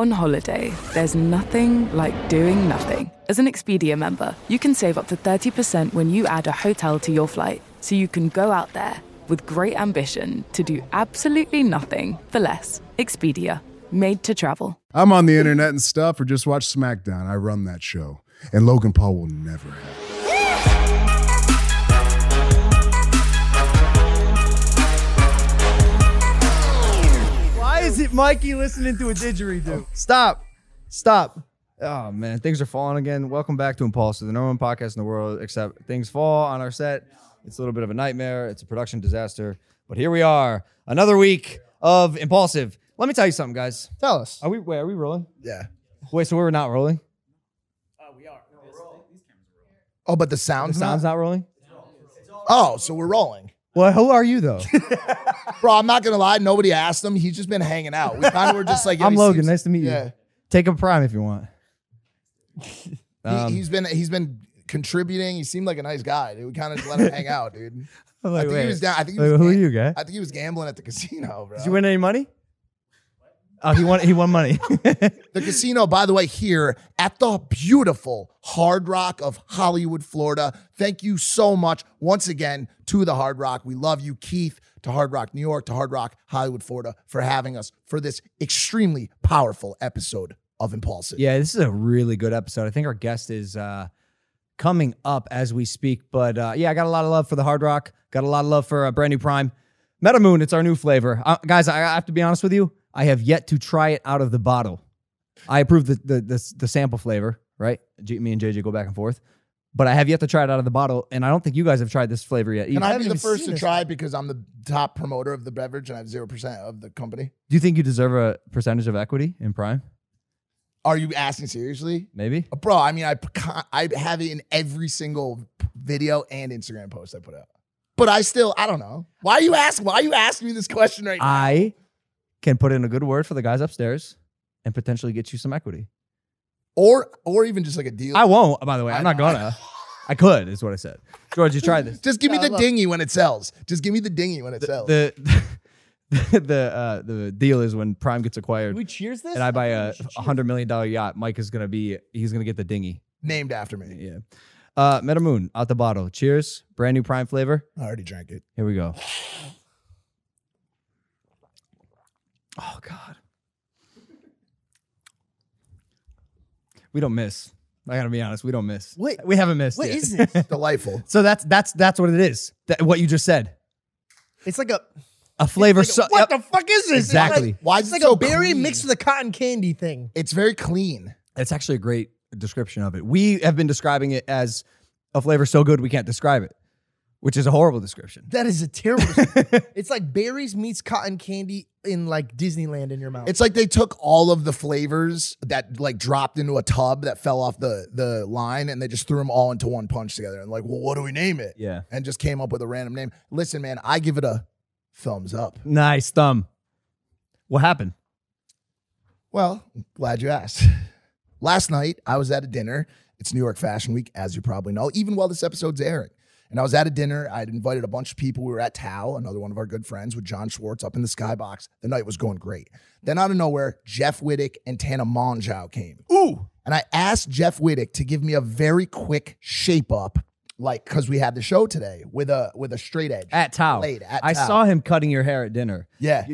On holiday, there's nothing like doing nothing. As an Expedia member, you can save up to 30% when you add a hotel to your flight, so you can go out there with great ambition to do absolutely nothing for less. Expedia, made to travel. I'm on the internet and stuff, or just watch SmackDown. I run that show, and Logan Paul will never have. Is it Mikey listening to a didgeridoo? Stop. Stop. Oh man, things are falling again. Welcome back to Impaulsive, the number one podcast in the world, except things fall on our set. It's a little bit of a nightmare. It's a production disaster. But here we are, another week of Impaulsive. Let me tell you something, guys. Tell us. Are we wait, are we rolling? Yeah. Wait, so we're not rolling? Oh, we are. Oh, but the sound's, The sound's, sound's not. not rolling? Oh, so we're rolling. Well, who are you though? Bro, I'm not gonna lie. Nobody asked him. He's just been hanging out. We kind of were just like, yeah, I'm he Logan. seems- Nice to meet you. Take a prime if you want. he, Um, he's been he's been contributing. He seemed like a nice guy. Dude. We kind of just let him hang out, dude. I Like, think wait. he was down. I think he was. who are you, guy? I think he was gambling at the casino, bro. Did you win any money? Oh, he won. He won money. The casino, by the way, here at the beautiful Hard Rock of Hollywood, Florida. Thank you so much once again to the Hard Rock. We love you, Keith, to Hard Rock New York, to Hard Rock Hollywood, Florida, for having us for this extremely powerful episode of Impaulsive. Yeah, this is a really good episode. I think our guest is uh, coming up as we speak. But uh, yeah, I got a lot of love for the Hard Rock. Got a lot of love for uh, brand new Prime. Meta Moon, it's our new flavor. Uh, guys, I, have to be honest with you. I have yet to try it out of the bottle. I approve the the, the, the sample flavor, right? G, me and JJ go back and forth. But I have yet to try it out of the bottle, and I don't think you guys have tried this flavor yet. Can either. I haven't be the first to this try because I'm the top promoter of the beverage and I have 0% of the company? Do you think you deserve a percentage of equity in Prime? Are you asking seriously? Maybe. Uh, Bro, I mean, I, I have it in every single video and Instagram post I put out. But I still, I don't know. Why are you asking? Why are you asking me this question right now? I can put in a good word for the guys upstairs and potentially get you some equity. Or or even just like a deal. I won't, by the way. I'm I not gonna. I could, is what I said. George, you try this. just give me Yeah, the look. dinghy when it sells. Just give me the dinghy when it sells. The the uh, the deal is when Prime gets acquired Can we cheers this? and I buy a We should cheers. hundred million dollar yacht, Mike is gonna be he's gonna get the dinghy. Named after me. Yeah. Uh Meta Moon, out the bottle. Cheers. Brand new Prime flavor. I already drank it. Here we go. Oh God. We don't miss. I gotta be honest. We don't miss. Wait, we haven't missed. What yet. is this? Delightful. So that's that's that's what it is. That, what you just said. It's like a A flavor. like a- so, what yep. the fuck is this? Exactly. It's like, Why is it's it like so a berry clean? mixed with a cotton candy thing. It's very clean. It's actually a great description of it. We have been describing it as a flavor so good we can't describe it, which is a horrible description. That is a terrible. it's like berries meets cotton candy in like Disneyland in your mouth. It's like they took all of the flavors that like dropped into a tub that fell off the the line and they just threw them all into one punch together and like, well, what do we name it? Yeah. And just came up with a random name. Listen, man, I give it a thumbs up. Nice thumb. What happened? Well, glad you asked. Last night, I was at a dinner. It's New York Fashion Week, as you probably know, even while this episode's airing. And I was at a dinner. I'd invited a bunch of people. We were at Tao, another one of our good friends, with John Schwartz up in the skybox. The night was going great. Then out of nowhere, Jeff Wittek and Tana Mongeau came. Ooh. And I asked Jeff Wittek to give me a very quick shape up, like because we had the show today with a with a straight edge. At Tao. Blade, at I Tao. saw him cutting your hair at dinner. yeah.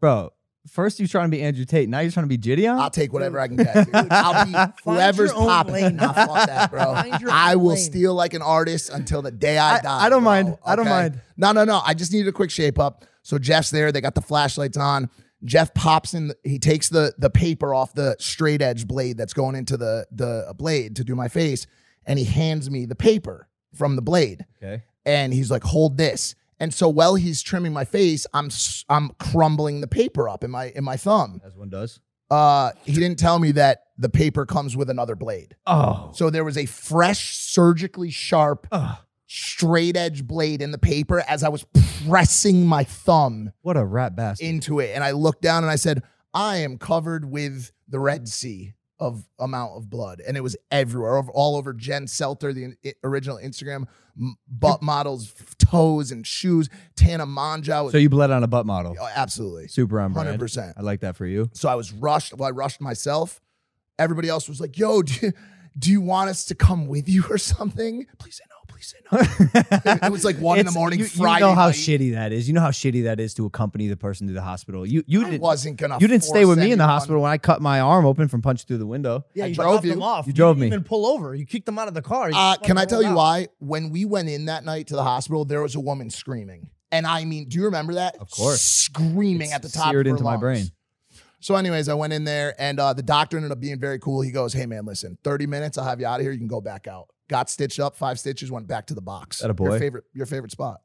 Bro, first you're trying to be Andrew Tate. Now you're trying to be Gideon? I'll take whatever I can get. Dude. I'll be whoever's your own popping. lane. Nah, fuck that, bro. I will lane. steal like an artist until the day I, I- die. I don't bro, mind. I don't mind. No, no, no. I just needed a quick shape up. So Jeff's there. They got the flashlights on. Jeff pops in. He takes the the paper off the straight edge blade that's going into the the blade to do my face, and he hands me the paper from the blade okay. and he's like, "Hold this." And so while he's trimming my face, I'm I'm crumbling the paper up in my in my thumb. As one does. Uh, he didn't tell me that the paper comes with another blade. Oh. So there was a fresh, surgically sharp, straight edge blade in the paper as I was pressing my thumb What a rat bastard. into it. And I looked down and I said, I am covered with the Red Sea of amount of blood, and it was everywhere, over, all over Jen Selter, the original Instagram butt models, toes and shoes. Tana Mongeau was So you bled on a butt model. oh, absolutely Super on brand. 100%. I like that for you. So I was rushed. Well, I rushed myself. Everybody else was like, "Yo, do you, do you want us to come with you or something?" Please say no. Please say no. it was like one in the It's- morning. You, Friday you know how night. shitty that is. You know how shitty that is to accompany the person to the hospital. You you I did wasn't gonna. you didn't stay force with me in the anyone. hospital when I cut my arm open from punching through the window. Yeah, I you drove dropped you. them off. You drove didn't me. even pull over. You kicked them out of the car. You Uh, just can I fucking tell you out. why? When we went in that night to the hospital, there was a woman screaming, and I mean, do you remember that? Of course. screaming It's at the top seared of her into my lungs. brain. So, anyways, I went in there, and uh, the doctor ended up being very cool. He goes, "Hey, man, listen, thirty minutes, I'll have you out of here. You can go back out." Got stitched up, five stitches, went back to the box. Atta boy. Your favorite, your favorite spot.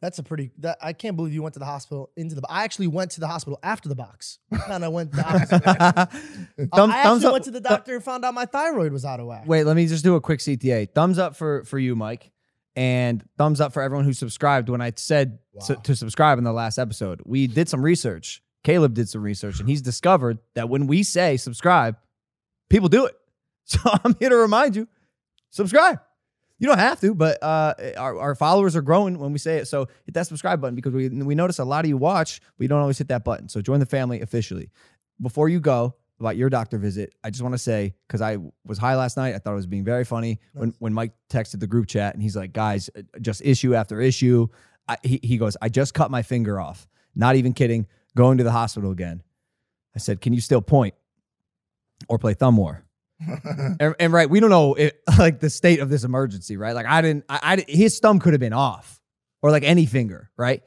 That's a pretty. That I can't believe you went to the hospital into the. I actually went to the hospital after the box. And I went. The opposite. Thumbs- I actually thumbs up- went to the doctor and found out my thyroid was out of whack. Wait, let me just do a quick CTA. Thumbs up for for you, Mike, and thumbs up for everyone who subscribed when I said to, to subscribe in the last episode. We did some research. Caleb did some research, and he's discovered that when we say subscribe, people do it. So I'm here to remind you, subscribe. You don't have to, but uh, our, our followers are growing when we say it. So hit that subscribe button because we we notice a lot of you watch, but you don't always hit that button. So join the family officially. Before you go about your doctor visit, I just want to say because I was high last night, I thought it was being very funny when when Mike texted the group chat and he's like, "Guys, uh, just issue after issue." I, he he goes, "I just cut my finger off. Not even kidding. Going to the hospital again." I said, "Can you still point or play thumb war?" And, and right, we don't know it, like the state of this emergency, right? Like I didn't, I, I his thumb could have been off, or like any finger, right?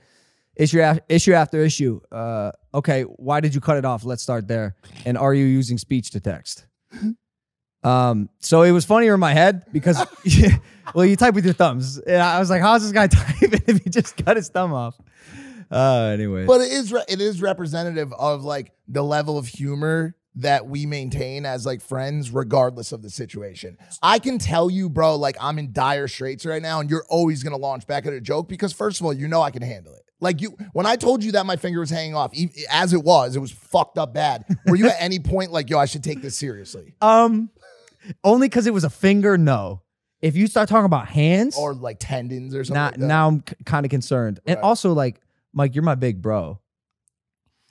Issue af- issue after issue. Uh, okay, why did you cut it off? Let's start there. And are you using speech to text? Um, so it was funnier in my head because, well, you type with your thumbs, and I was like, how's this guy typing if he just cut his thumb off? Uh, anyway, But it is re- it is representative of like the level of humor that we maintain as like friends, regardless of the situation. I can tell you, bro, like I'm in dire straits right now, and you're always gonna launch back at a joke because first of all, you know I can handle it. Like you, when I told you that my finger was hanging off, e- as it was, it was fucked up bad. Were you at any point like, yo, I should take this seriously, um, only because it was a finger. No, if you start talking about hands, or like tendons or something? now, like that? now I'm kind of concerned. And also, like, Mike, you're my big bro.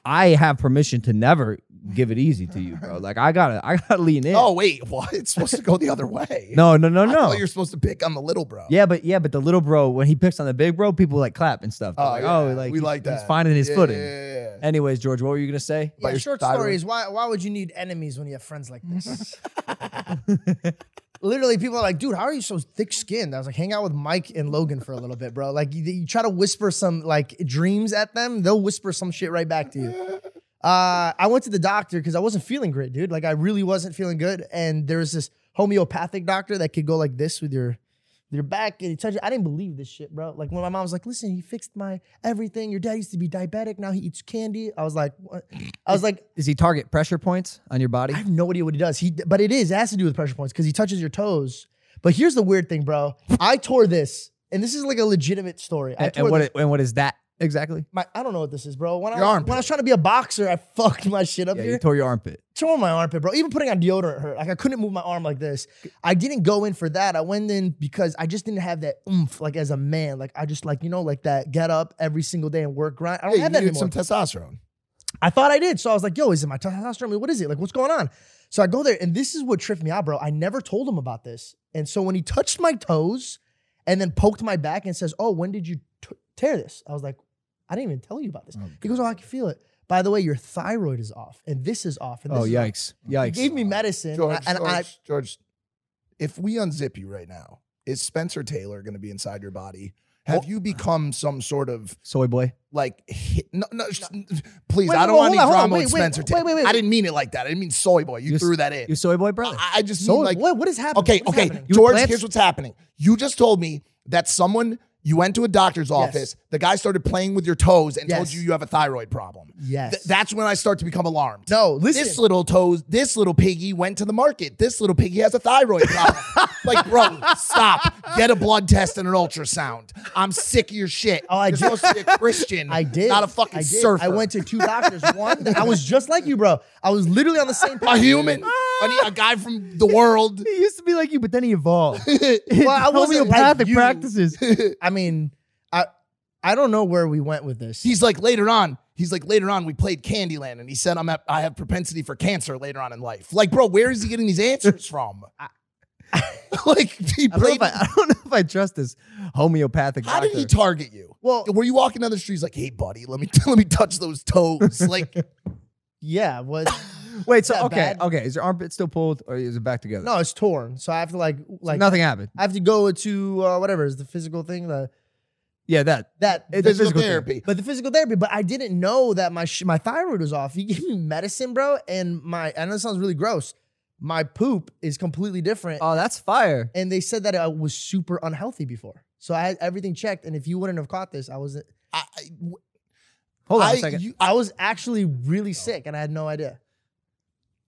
I have permission to never give it easy to you, bro. Like, I gotta, I gotta lean in. Oh wait, what? It's supposed to go the other way. no, no, no, no. thought you're supposed to pick on the little bro. Yeah, but yeah, but the little bro, when he picks on the big bro, people like clap and stuff. Oh, They're Oh, like, yeah. oh, like we he's- like that. He's finding his Yeah, footing. yeah, yeah, yeah. Anyways, George, what were you gonna say? Yeah, your short thyroid? story is why why would you need enemies when you have friends like this? Literally, people are like, dude, how are you so thick skinned? I was like, hang out with Mike and Logan for a little bit, bro. Like, you, you try to whisper some like dreams at them, they'll whisper some shit right back to you. Uh, I went to the doctor because I wasn't feeling great, dude. Like, I really wasn't feeling good. And there was this homeopathic doctor that could go like this with your your back and he touched it. I didn't believe this shit, bro. Like when my mom was like, "Listen, he fixed my everything. Your dad used to be diabetic. Now he eats candy." I was like, "What?" I was like, Does he target pressure points on your body? I have no idea what he does. He, but it is it has to do with pressure points because he touches your toes. But here's the weird thing, bro. I tore this, and this is like a legitimate story. I and, tore and what this- and what is that exactly? my, I don't know what this is, bro. When I, Your was, armpit. when I was trying to be a boxer, I fucked my shit up Yeah, here. you tore your armpit. tore my armpit, bro. Even putting on deodorant hurt. Like I couldn't move my arm like this. I didn't go in for that. I went in because I just didn't have that oomph, like as a man. Like I just like you know, like that get up every single day and work grind. I don't Yeah, have that needed anymore. some testosterone. I thought I did. So I was like, yo, is it my testosterone? I mean, what is it? Like, what's going on? So I go there, and this is what tripped me out, bro. I never told him about this. And so when he touched my toes and then poked my back and says, oh, when did you tear this? I was like, I didn't even tell you about this. Oh, he goes, oh, I can feel it. By the way, your thyroid is off, and this is off. And oh, this Oh is off." yikes! He Yikes! gave me medicine, George, and George, I, George, if we unzip you right now, is Spencer Taylor going to be inside your body? Have you become some sort of Soy boy. like hit? No, no, sh- please. Wait, I don't wait, want any hold on, hold on, drama wait, with Spencer wait, Taylor. wait, wait. I didn't mean it like that. I didn't mean soy boy. You, You- threw that in. You soy boy brother. I, I just so mean like what, what is happening? okay, What's okay, happening? George. Here's what's happening. You just told me that someone you went to a doctor's office. The guy started playing with your toes and told you you have a thyroid problem. Yes. Th- that's when I start to become alarmed. No, listen. This little toes, this little piggy went to the market. This little piggy has a thyroid problem. like, bro, stop. Get a blood test and an ultrasound. I'm sick of your shit. Oh, I You're did. supposed to be a Christian. I did. Not a fucking I surfer. I went to two doctors. One, I was just like you, bro. I was literally on the same a page. Human. a, a guy from the world. He used to be like you, but then he evolved. Well, I wasn't like Homeopathic you. practices. I mean, I I don't know where we went with this. He's like later on. He's like later on. We played Candyland, and he said, "I'm at, I have propensity for cancer later on in life." Like, bro, where is he getting these answers from? like, he I don't, know played. if I, I don't know if I trust this homeopathic How did he target you? well, Were you walking down the streets like, "Hey, buddy, let me let me touch those toes"? Like, yeah. What? Wait, so okay, bad? okay. Is your armpit still pulled or is it back together? No, it's torn. So I have to like like nothing happened. I have to go to uh, whatever is the physical thing. The Yeah, that. that a physical physical thing. therapy. But the physical therapy, but I didn't know that my sh- my thyroid was off. He gave me medicine, bro, and my I know this sounds really gross. My poop is completely different, Oh, that's fire. and they said that I was super unhealthy before. So I had everything checked, and if you wouldn't have caught this, I was I, I- Hold on I- a second. you- I was actually really sick, and I had no idea.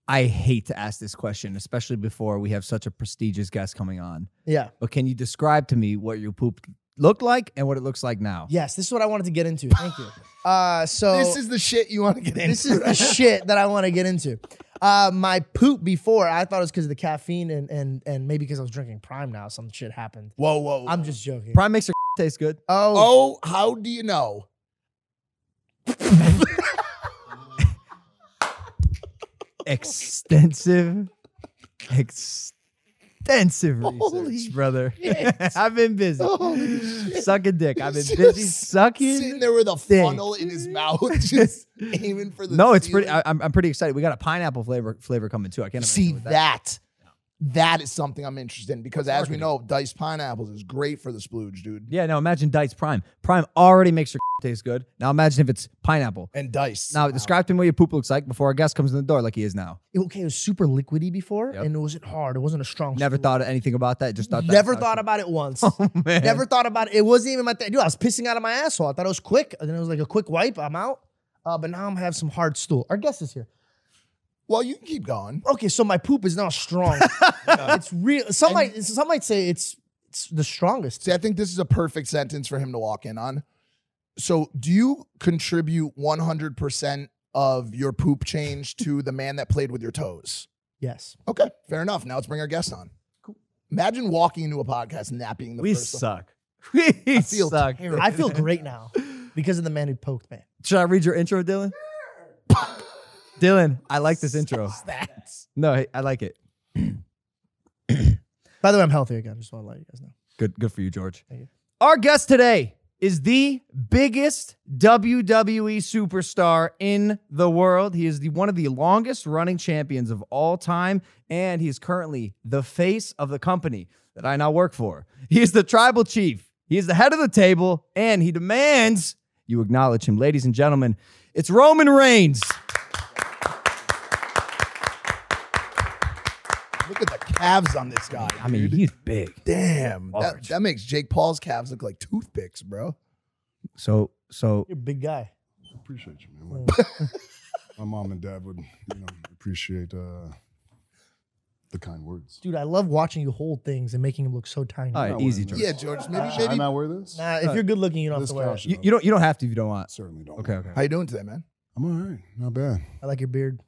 I hate to ask this question, especially before we have such a prestigious guest coming on. Yeah. But can you describe to me what your poop looked like and what it looks like now? Yes, this is what I wanted to get into. Thank you. Uh, so this is the shit you want to get into. this is the shit that I want to get into. Uh, my poop before I thought it was because of the caffeine and and and maybe because I was drinking Prime. Now some shit happened. whoa, whoa. I'm just joking. Prime makes your taste good. oh, oh, how do you know? Extensive, extensive Holy research, brother. I've been busy. Holy shit. Sucking dick. I've been Just busy Sitting there with a dick. funnel in his mouth, just aiming for the. No, it's pretty. I, I'm, I'm pretty excited. We got a pineapple flavor flavor coming too. I can't See what that. That is something I'm interested in because, as we know, diced pineapples is great for the splooge, dude. Yeah, now Imagine Dice Prime. Prime already makes your taste good. Now imagine if it's pineapple. And dice. Now describe to me what your poop looks like before our guest comes in the door, like he is now. okay, it was super liquidy before, Yep. and it wasn't hard. It wasn't a strong. Never thought anything about that. Just thought. that Never thought about it once. Oh man. Never thought about it. It wasn't even my thing. Dude, I was pissing out of my asshole. I thought it was quick. And then it was like a quick wipe. I'm out. Uh, but now I'm have some hard stool. Our guest is here. Well, you can keep going. Okay, so my poop is not strong. it's real. Some might some might say it's it's the strongest. See, I think this is a perfect sentence for him to walk in on. So, do you contribute 100% of your poop change to the man that played with your toes? Yes. Okay, fair enough. Now let's bring our guest on. Imagine walking into a podcast and that being the we first one. suck. We feel suck. terrible. I feel great now because of the man who poked me. Should I read your intro, Dylan? Dylan, I like this intro. That's No, I- I like it. By the way, I'm healthy again. Just want to let you guys know. Good, good for you, George. Thank you. Our guest today is the biggest WWE superstar in the world. He is the one of the longest running champions of all time, and he is currently the face of the company that I now work for. He is the tribal chief. He is the head of the table, and he demands you acknowledge him, ladies and gentlemen. It's Roman Reigns. Calves on this guy. I mean, dude. he's big. damn. That, Large. that makes Jake Paul's calves look like toothpicks, bro. So, so You're a big guy. Appreciate you, man. My, my mom and dad would, you know, appreciate uh, the kind words. Dude, I love watching you hold things and making them look so tiny. all right, easy, George. Yeah, George. Maybe, Should I maybe. not wear this? Nah, if you're good looking, you don't have this to wear couch, it. You, you don't, you don't have to if you don't want. certainly don't. Okay, wear okay. How you doing today, man? I'm all right. Not bad. I like your beard.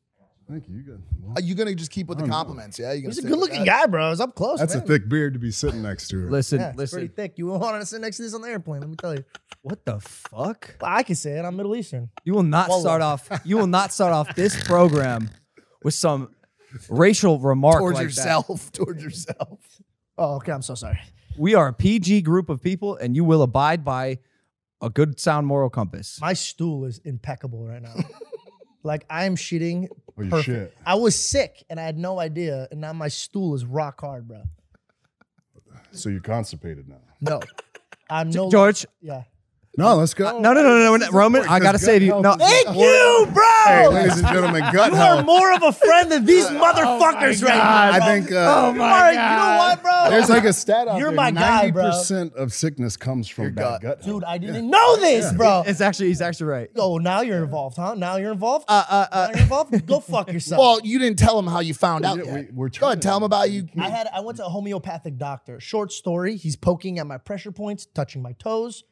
Thank you. You good? Well, Are uh, you gonna just keep with the I don't know. compliments? Yeah, you gonna He's a stick with good looking that? guy, bro. I was up close. that's a man. thick beard to be sitting next to. Listen, Yeah, it's pretty listen. thick. You won't want to sit next to this on the airplane. Let me tell you. What the fuck? Well, I can say it. I'm Middle Eastern. You will not Wallah. start off. You will not start off this program with some racial remark Towards like yourself. Towards yourself. Oh, okay. I'm so sorry. that. We are a PG group of people, and you will abide by a good, sound moral compass. My stool is impeccable right now. like I am shitting. Oh, you perfect. shit. I was sick and I had no idea, and now my stool is rock hard, bro. So you're constipated now. No, I'm no. George, Yeah. No, let's go. no, no, no, no, no, Roman, I gotta save you. No, Thank you, bro. Hey, ladies and gentlemen, gut you are health. more of a friend than these motherfuckers right now. I bro. think. Uh, Oh my god. You know what, bro? There's like a stat out You're there. my guy, bro. 90% of sickness comes from Your bad gut. gut. Dude. I didn't know this, bro. it's actually he's actually right. Oh, now you're involved, huh? Now you're involved. Uh, uh, now uh, you're involved. Go fuck yourself. Well, you didn't tell him how you found out Yeah, yet. we- we're Go ahead, trying. tell him about you. I had I went to a homeopathic doctor. Short story, he's poking at my pressure points, touching my toes.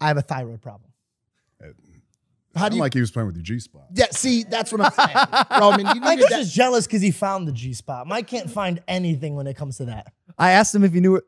I have a thyroid problem. How do you? like he was playing with your G spot. yeah, see, that's what I'm saying, Roman. You Mike needed that. just jealous because he found the G spot. Mike can't find anything when it comes to that. I asked him if he knew it.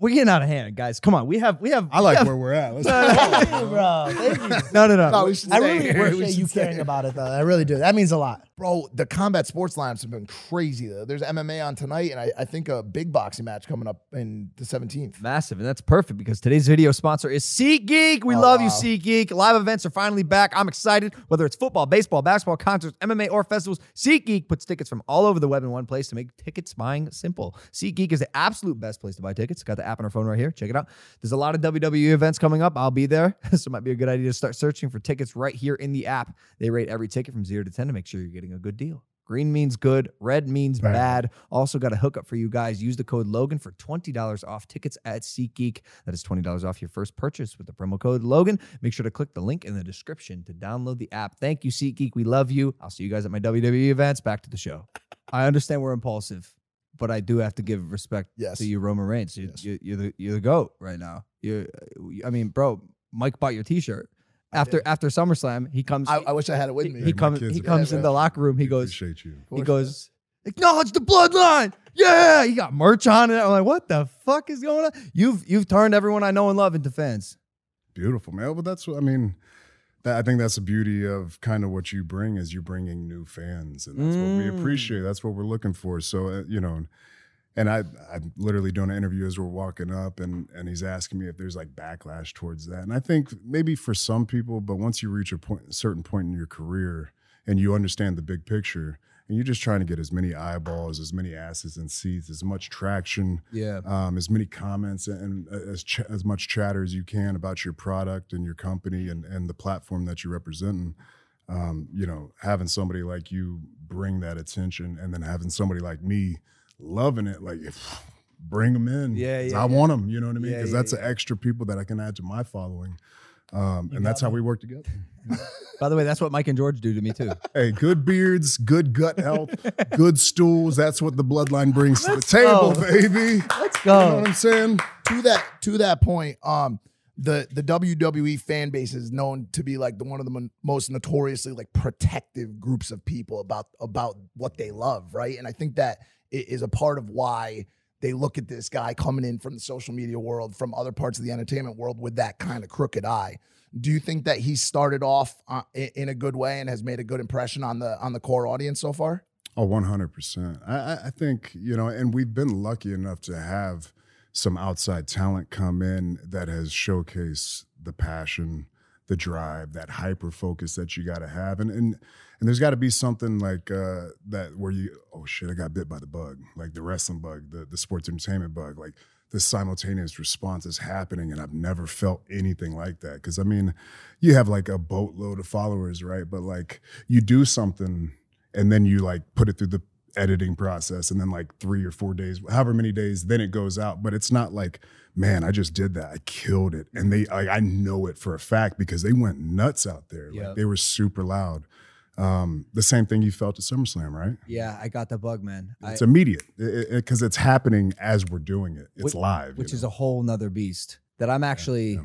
We're getting out of hand, guys. Come on, we have we have. I we like have- where we're at. Let's Thank you, bro. Thank you. No, no, no. No, we should I stay really here. We appreciate should you stay caring here. about it, though. I really do. That means a lot. Bro, the combat sports lineups have been crazy though. There's MMA on tonight, and I, I think a big boxing match coming up in the 17th. Massive, and that's perfect because today's video sponsor is SeatGeek. We Oh, love you, wow. SeatGeek. Live events are finally back. I'm excited. Whether it's football, baseball, basketball, concerts, MMA, or festivals, SeatGeek puts tickets from all over the web in one place to make tickets buying simple. SeatGeek is the absolute best place to buy tickets. Got the app on our phone right here. Check it out. There's a lot of WWE events coming up. I'll be there, so it might be a good idea to start searching for tickets right here in the app. They rate every ticket from zero to ten to make sure you're getting a good deal. Green means good, red means Right. bad. Also, got a hookup for you guys. Use the code Logan for $20 off tickets at SeatGeek. That is $20 off your first purchase with the promo code Logan. Make sure to click the link in the description to download the app. Thank you, SeatGeek. We love you. I'll see you guys at my WWE events. Back to the show. I understand we're impulsive, but I do have to give respect Yes. to you, Roman Reigns. You, Yes. you, you're, the, you're the GOAT right now. You're, I mean, bro, Mike bought your t shirt. After after SummerSlam, he comes. I, I wish I had it with he, me. he comes. He comes in the locker room. He goes. appreciate you. He goes, acknowledge the bloodline. Yeah, he got merch on it. I'm like, what the fuck is going on? You've you've turned everyone I know and love into fans. Beautiful, man. But that's what I mean. That, I think that's the beauty of kind of what you bring is you're bringing new fans, and that's what we Mm. appreciate. That's what we're looking for. So uh, you know, and I I'm literally doing an interview as we're walking up, and and he's asking me if there's like backlash towards that, and I think maybe for some people, but once you reach a point, a certain point in your career, and you understand the big picture. And you're just trying to get as many eyeballs, as many asses and seats, as much traction, Yeah. um, as many comments and as ch- as much chatter as you can about your product and your company and and the platform that you're representing. Um, you know, having somebody like you bring that attention, and then having somebody like me loving it, like bring them in. Yeah, 'Cause yeah, I want them. You know what I mean? Yeah, Because yeah, that's yeah. the extra people that I can add to my following. Um, and that's how we work together. By the way, that's what Mike and George do to me too. Hey, good beards, good gut health, good stools. That's what the bloodline brings to the table, go. baby. Let's go. You know go. what I'm saying? to that to that point, um, the the WWE fan base is known to be like the one of the mon- most notoriously like protective groups of people about about what they love, right? And I think that i- is a part of why they look at this guy coming in from the social media world, from other parts of the entertainment world, with that kind of crooked eye. Do you think that he started off uh, in a good way and has made a good impression on the on the core audience so far? Oh, 100%. I, I- think, you know, and we've been lucky enough to have some outside talent come in that has showcased the passion, the drive, that hyper focus that you got to have. And, and, and there's got to be something like uh, that where you, oh shit, I got bit by the bug, like the wrestling bug, the, the sports entertainment bug. Like this simultaneous response is happening. And I've never felt anything like that. Cause I mean, you have like a boatload of followers, right? But like you do something and then you like put it through the editing process and then like three or four days however many days then it goes out but it's not like man i just did that i killed it and they like i know it for a fact because they went nuts out there Yeah. like they were super loud um the same thing you felt at summerslam right Yeah, I got the bug, man. I, it's immediate because it's happening as we're doing it it's Which- live which you is a whole nother beast that I'm actually yeah.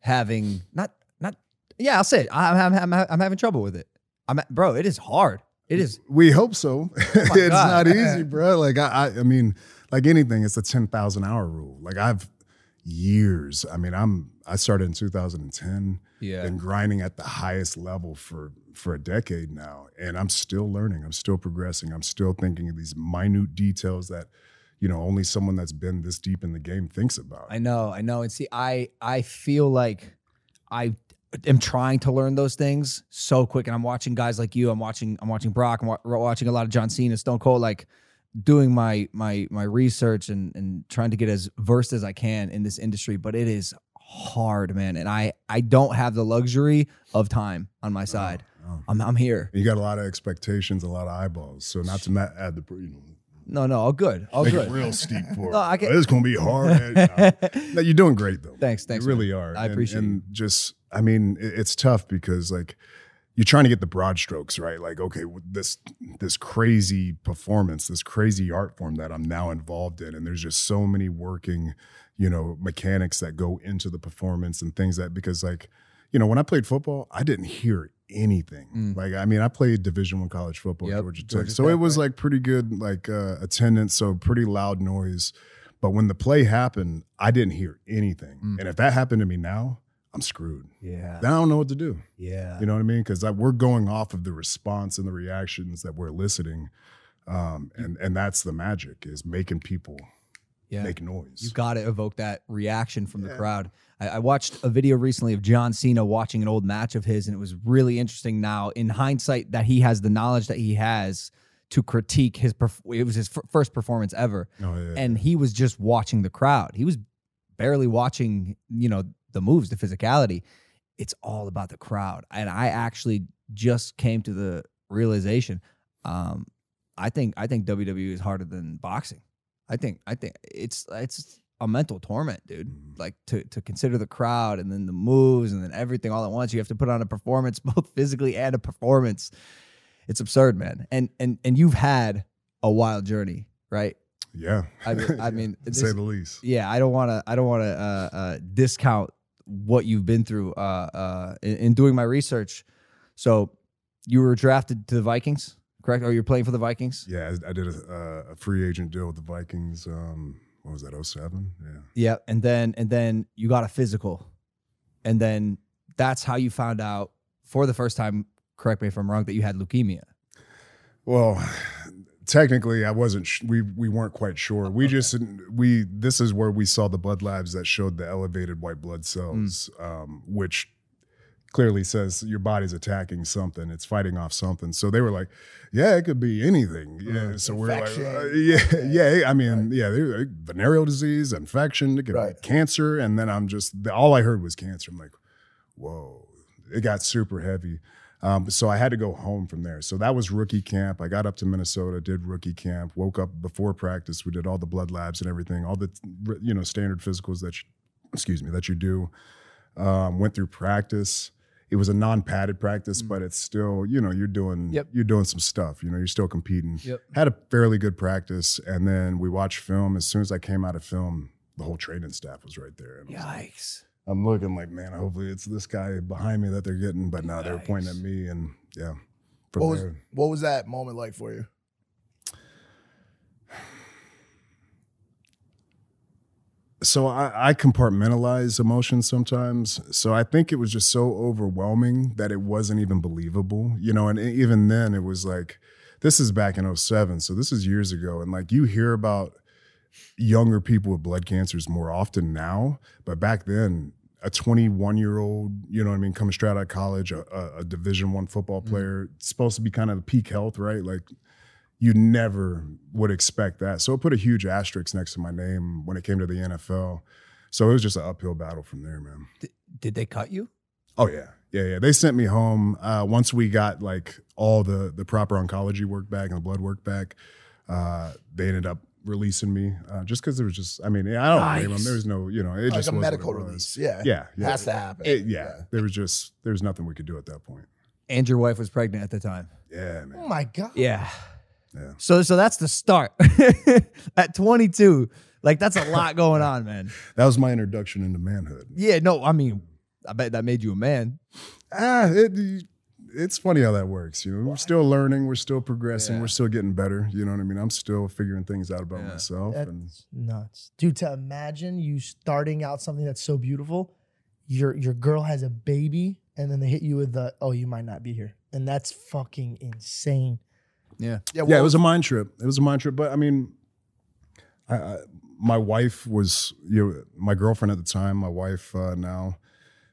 having not not yeah I'll say it I'm, I'm, I'm, I'm having trouble with it I'm bro it is hard it is We hope so. it's Oh God. not easy, bro. Like I, I, I mean, like anything, it's a ten thousand hour rule. Like I've years. I mean, I'm. I started in 2010. Yeah. Been grinding at the highest level for for a decade now, and I'm still learning. I'm still progressing. I'm still thinking of these minute details that, you know, only someone that's been this deep in the game thinks about. I know, I know. And see, I I feel like I am trying to learn those things so quick. And I'm watching guys like you. I'm watching I'm watching Brock. I'm wa- watching a lot of John Cena, Stone Cold. Like doing my my my research and and trying to get as versed as I can in this industry. But it is hard, man. And I I don't have the luxury of time on my side. oh. Oh. I'm I'm here. You got a lot of expectations, a lot of eyeballs. So not to ma- add the, you know, No, no, all good, all make good. it real steep for No, I it. It's gonna be hard. No. No, you're doing great though. Thanks, thanks, You man. really are. I And- appreciate and just I mean, it- it's tough because like you're trying to get the broad strokes right. Like, okay, this this crazy performance, this crazy art form that I'm now involved in, and there's just so many working, you know, mechanics that go into the performance and things that because like you know, when I played football, I didn't hear anything. Mm. Like, I mean, I played Division One college football, Yep, Georgia Tech, Georgia so Tech, it was right. like pretty good, like uh, attendance, so pretty loud noise. But when the play happened, I didn't hear anything. Mm. And if that happened to me now, I'm screwed. Yeah. Then I don't know what to do. Yeah. You know what I mean? Because we're going off of the response and the reactions that we're eliciting, um, and and that's the magic is making people Yeah. make noise. You got to evoke that reaction from the crowd. I, I watched a video recently of John Cena watching an old match of his, and it was really interesting. Now, in hindsight, that he has the knowledge that he has to critique his. Perf- it was his f- first performance ever, oh, yeah. and he was just watching the crowd. He was barely watching, you know, the moves, the physicality. It's all about the crowd, and I actually just came to the realization. Um, I think I think WWE is harder than boxing. I think I think it's it's a mental torment, dude. Mhm. Like to to consider the crowd and then the moves and then everything all at once. You have to put on a performance, both physically and a performance. It's absurd, man. And and and you've had a wild journey, right? yeah. I mean- I mean, to this- say the least. Yeah, I don't want to. I don't want to uh, uh, discount what you've been through uh, uh, in, in doing my research. So, you were drafted to the Vikings, correct? Or you're playing for the Vikings? Yeah, I, I did a, uh, a free agent deal with the Vikings. Um, what was that? 07? Yeah. Yeah, and then and then you got a physical, and then that's how you found out for the first time. Correct me if I'm wrong. That you had leukemia. Well, technically, I wasn't. Sh- we we weren't quite sure. We just we. This is where we saw the blood labs that showed the elevated white blood cells, um, which clearly says your body's attacking something. It's fighting off something. So they were like, "Yeah, it could be anything." Yeah. So we're like, uh, "Yeah, yeah." I mean, yeah, they like, venereal disease, infection, it could Right. be cancer, and then I'm just the, all I heard was cancer. I'm like, "Whoa!" It got super heavy. Um, so I had to go home from there. So that was rookie camp. I got up to Minnesota, did rookie camp, woke up before practice. We did all the blood labs and everything, all the you know standard physicals that you, excuse me that you do. Um, went through practice. It was a non-padded practice, mm. but it's still you know you're doing Yep. you're doing some stuff. You know you're still competing. Yep. Had a fairly good practice, and then we watched film. As soon as I came out of film, the whole training staff was right there. And was like, Yikes! I'm looking like, man, hopefully it's this guy behind me that they're getting, but no, they were pointing at me, and yeah, What was what was that moment like for you? So I, I compartmentalize emotions sometimes. So I think it was just so overwhelming that it wasn't even believable, you know. And even then, it was like, this is back in 07, so this is years ago, and like you hear about younger people with blood cancers more often now, but back then. A 21 year old, you know what I mean, coming straight out of college, a, a, Division One football mm-hmm. player, it's supposed to be kind of the peak health, right? Like you never would expect that. So it put a huge asterisk next to my name when it came to the NFL. So it was just an uphill battle from there, man. Did they cut you? Oh yeah, yeah, yeah. They sent me home uh, once we got like all the the proper oncology work back and the blood work back. Uh, they ended up releasing me uh, just because there was just. I mean, I don't blame them. Nice. There was no, you know, it Like just a was what it medical release. Yeah. Yeah, yeah. Has to happen. It- yeah, there was just there was nothing we could do at that point. And your wife was pregnant at the time. Yeah, man. Oh my god. Yeah. Yeah. So so that's the start. At 22, like that's a lot going on, man. That was my introduction into manhood. Yeah, no, I mean, I bet that made you a man. ah, it, it's funny how that works. You know, we're still learning, we're still progressing, Yeah. we're still getting better. You know what I mean? I'm still figuring things out about Yeah. myself. And nuts, dude. To imagine you starting out something that's so beautiful, your your girl has a baby, and then they hit you with the, oh, you might not be here, and that's fucking insane. Yeah. Yeah, yeah, it was a mind trip. It was a mind trip. But I mean, I, I, my wife was, you know, my girlfriend at the time. My wife uh, now,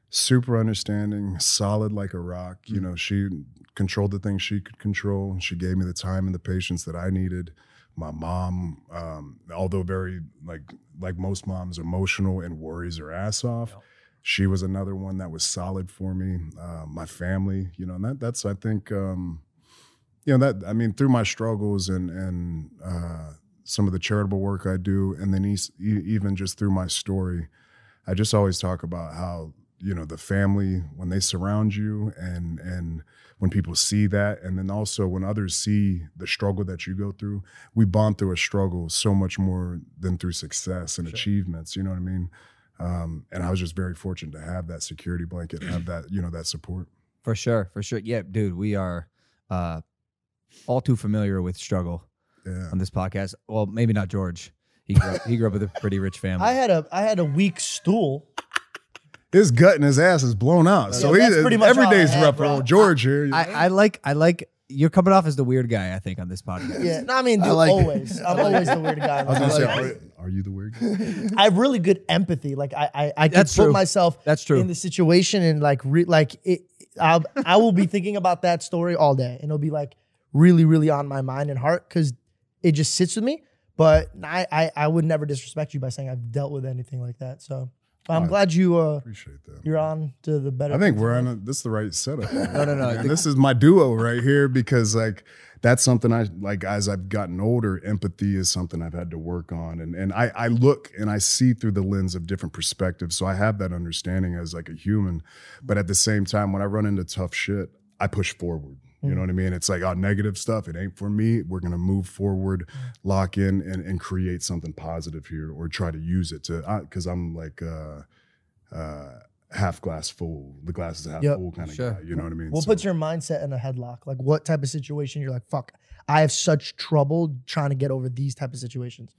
super understanding, solid like a rock. You know, she controlled the things she could control. She gave me the time and the patience that I needed. My mom, um, although very like like most moms, emotional and worries her ass off. She was another one that was solid for me. Uh, my family, you know, and that that's I think. Um, you know that I mean through my struggles and and uh, some of the charitable work I do, and then e- even just through my story, I just always talk about how you know the family when they surround you and and when people see that, and then also when others see the struggle that you go through, we bond through a struggle so much more than through success and achievements. You know what I mean? Um, and I was just very fortunate to have that security blanket, have that you know that support. For sure, for sure. Yeah, dude, we are uh, all too familiar with struggle Yeah. on this podcast. Well, maybe not George. He grew up, he grew up with a pretty rich family. I had a I had a weak stool. His gut and his ass is blown out. So Yeah, that's he, pretty much every all had, rough for bro. old George here. I, I like I like you're coming off as the weird guy. I think on this podcast. Yeah, no, I mean, I like- always. I'm always the weird guy. I was gonna say, are, are you the weird? guy? I have really good empathy. Like I, I, I can That's put true. myself That's true. in the situation and like, re, like it. I'll, I will be thinking about that story all day, and it'll be like really, really on my mind and heart because it just sits with me. But I, I, I would never disrespect you by saying I've dealt with anything like that. So I'm Oh, glad you, uh, Appreciate that. you're on to the better. I think we're on life. a, this is the right setup. No, no, no. And this is my duo right here because like that's something I like as I've gotten older, empathy is something I've had to work on. And and I, I look and I see through the lens of different perspectives. So I have that understanding as like a human. But at the same time, when I run into tough shit, I push forward. You know what I mean? It's like, oh, negative stuff. It ain't for me. We're gonna move forward, lock in, and, and create something positive here, or try to use it to. Because I'm like, uh, uh, half glass full. The glass is half Yep. full kind of Sure. guy. You know what I mean? What So- puts your mindset in a headlock? Like what type of situation you're like, fuck, I have such trouble trying to get over these type of situations.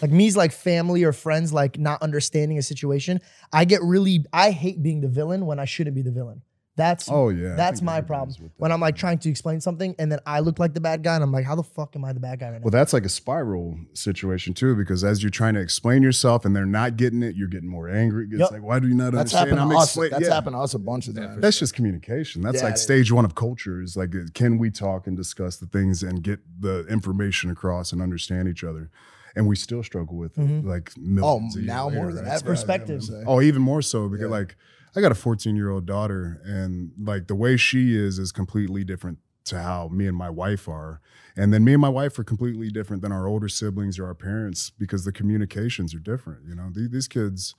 Like me's like family or friends, like not understanding a situation. I get really, I hate being the villain when I shouldn't be the villain. That's Oh yeah, that's my problem. that. When I'm like trying to explain something and then I look like the bad guy and I'm like, how the fuck am I the bad guy right now? Well, that's like a spiral situation too, because as you're trying to explain yourself and they're not getting it, you're getting more angry. It's Yep. like, why do you not That's understand? happened to us. That's yeah. happened to us a bunch of times. That's just communication. That's Yeah, like is. stage one of culture. Is like, can we talk and discuss the things and get the information across and understand each other? And we still struggle with it, mm-hmm. like Oh, millions. of now more than right? ever. perspective. I was gonna say. Oh, even more so because Yeah. like I got a 14 year old daughter, and like the way she is is completely different to how me and my wife are. And then me and my wife are completely different than our older siblings or our parents because the communications are different. You know, these, these kids,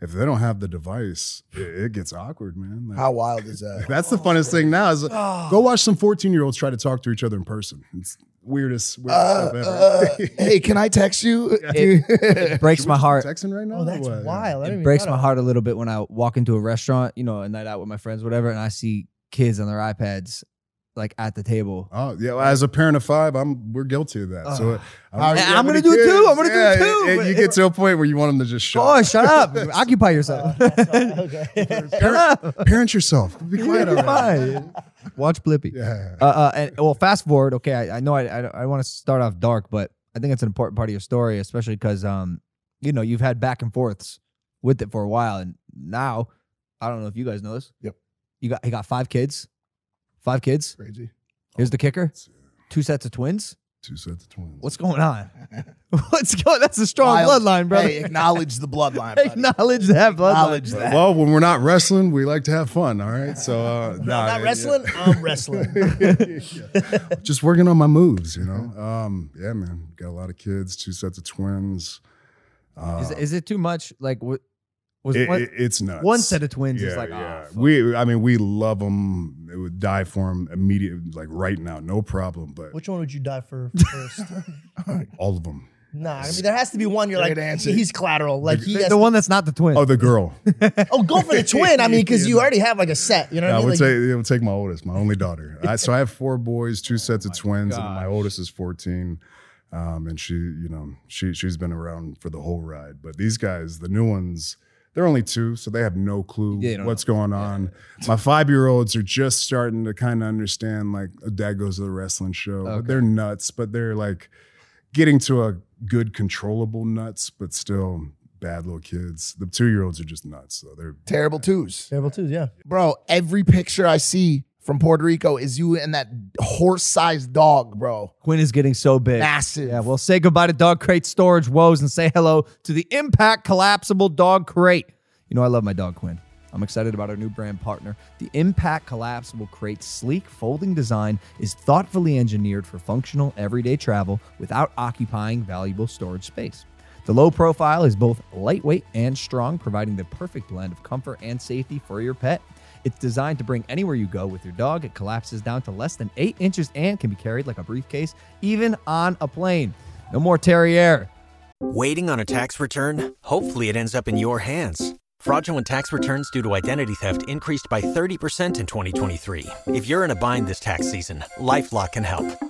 if they don't have the device, it, it gets awkward, man. Like, How wild is that? that's the funnest thing now is go watch some 14 year olds try to talk to each other in person. It's weirdest, weirdest Uh, stuff ever. uh, hey, can I text you? It breaks my heart. Texting right now? oh, that's what? wild. I It breaks my heart a little bit when I walk into a restaurant, you know, a night out with my friends, whatever, and I see kids on their iPads like at the table. Oh yeah, well, as a parent of five, I'm we're guilty of that. so How- I'm, And I'm gonna do it too. I'm gonna do it too, and but- you get to a point where you want them to just shut. Up. Oh, up. shut up! Occupy yourself. that. okay. shut up. Parent yourself. Be quiet. You're fine. Watch Blippi. Yeah. Uh, uh, and well, fast forward. Okay, I, I know I I, I want to start off dark, but I think it's an important part of your story, especially because um, you know, you've had back and forths with it for a while, and now I don't know if you guys know this. Yep. You got he got five kids. Five kids. Crazy. Here's the kicker: two sets of twins. Two sets of twins. What's going on? What's going? That's a strong Wild. bloodline, brother. Hey, acknowledge the bloodline. buddy. Acknowledge that bloodline. Acknowledge that. well, when we're not wrestling, we like to have fun. All right. So uh, I'm nah, not yeah. wrestling. I'm wrestling. Just working on my moves, you know. Um, yeah, man. Got a lot of kids. Two sets of twins. Uh, Is, is it too much? Like what was it- one, it- it's nuts. one set of twins yeah, is like yeah. ah, fuck. we. I mean, we love them. It would die for them immediately, like right now, no problem. But Which one would you die for first? all of them. nah, I mean there has to be one. You're Great like answer. he's collateral. Like he the, has the one that's not the twin. Oh, the girl. Oh, go for the twin. I mean, because you already have like a set. You know I what I mean? would Like, take it would take my oldest, my only daughter. I, so I have four boys, two sets of twins, and my oldest is fourteen. Um, and she, you know, she she's been around for the whole ride. But these guys, the new ones, they're only two, so they have no clue Yeah, they don't what's going on. My five year olds are just starting to kind of understand. Like, a dad goes to the wrestling show, Okay. they're nuts. But they're like getting to a good, controllable nuts, but still bad little kids. The two year olds are just nuts. So they're Terrible twos. terrible twos, Yeah. Bro, every picture I see from Puerto Rico is you and that horse-sized dog, bro. Quinn is getting so big. Massive. Yeah, well, say goodbye to dog crate storage woes and say hello to the Impact Collapsible Dog Crate. You know, I love my dog Quinn. I'm excited about our new brand partner. The Impact Collapsible Crate's sleek folding design is thoughtfully engineered for functional everyday travel without occupying valuable storage space. The low profile is both lightweight and strong, providing the perfect blend of comfort and safety for your pet. It's designed to bring anywhere you go with your dog. It collapses down to less than eight inches and can be carried like a briefcase, even on a plane. No more Terrier. Waiting on a tax return? Hopefully, it ends up in your hands. Fraudulent tax returns due to identity theft increased by 30% in 2023. If you're in a bind this tax season, LifeLock can help.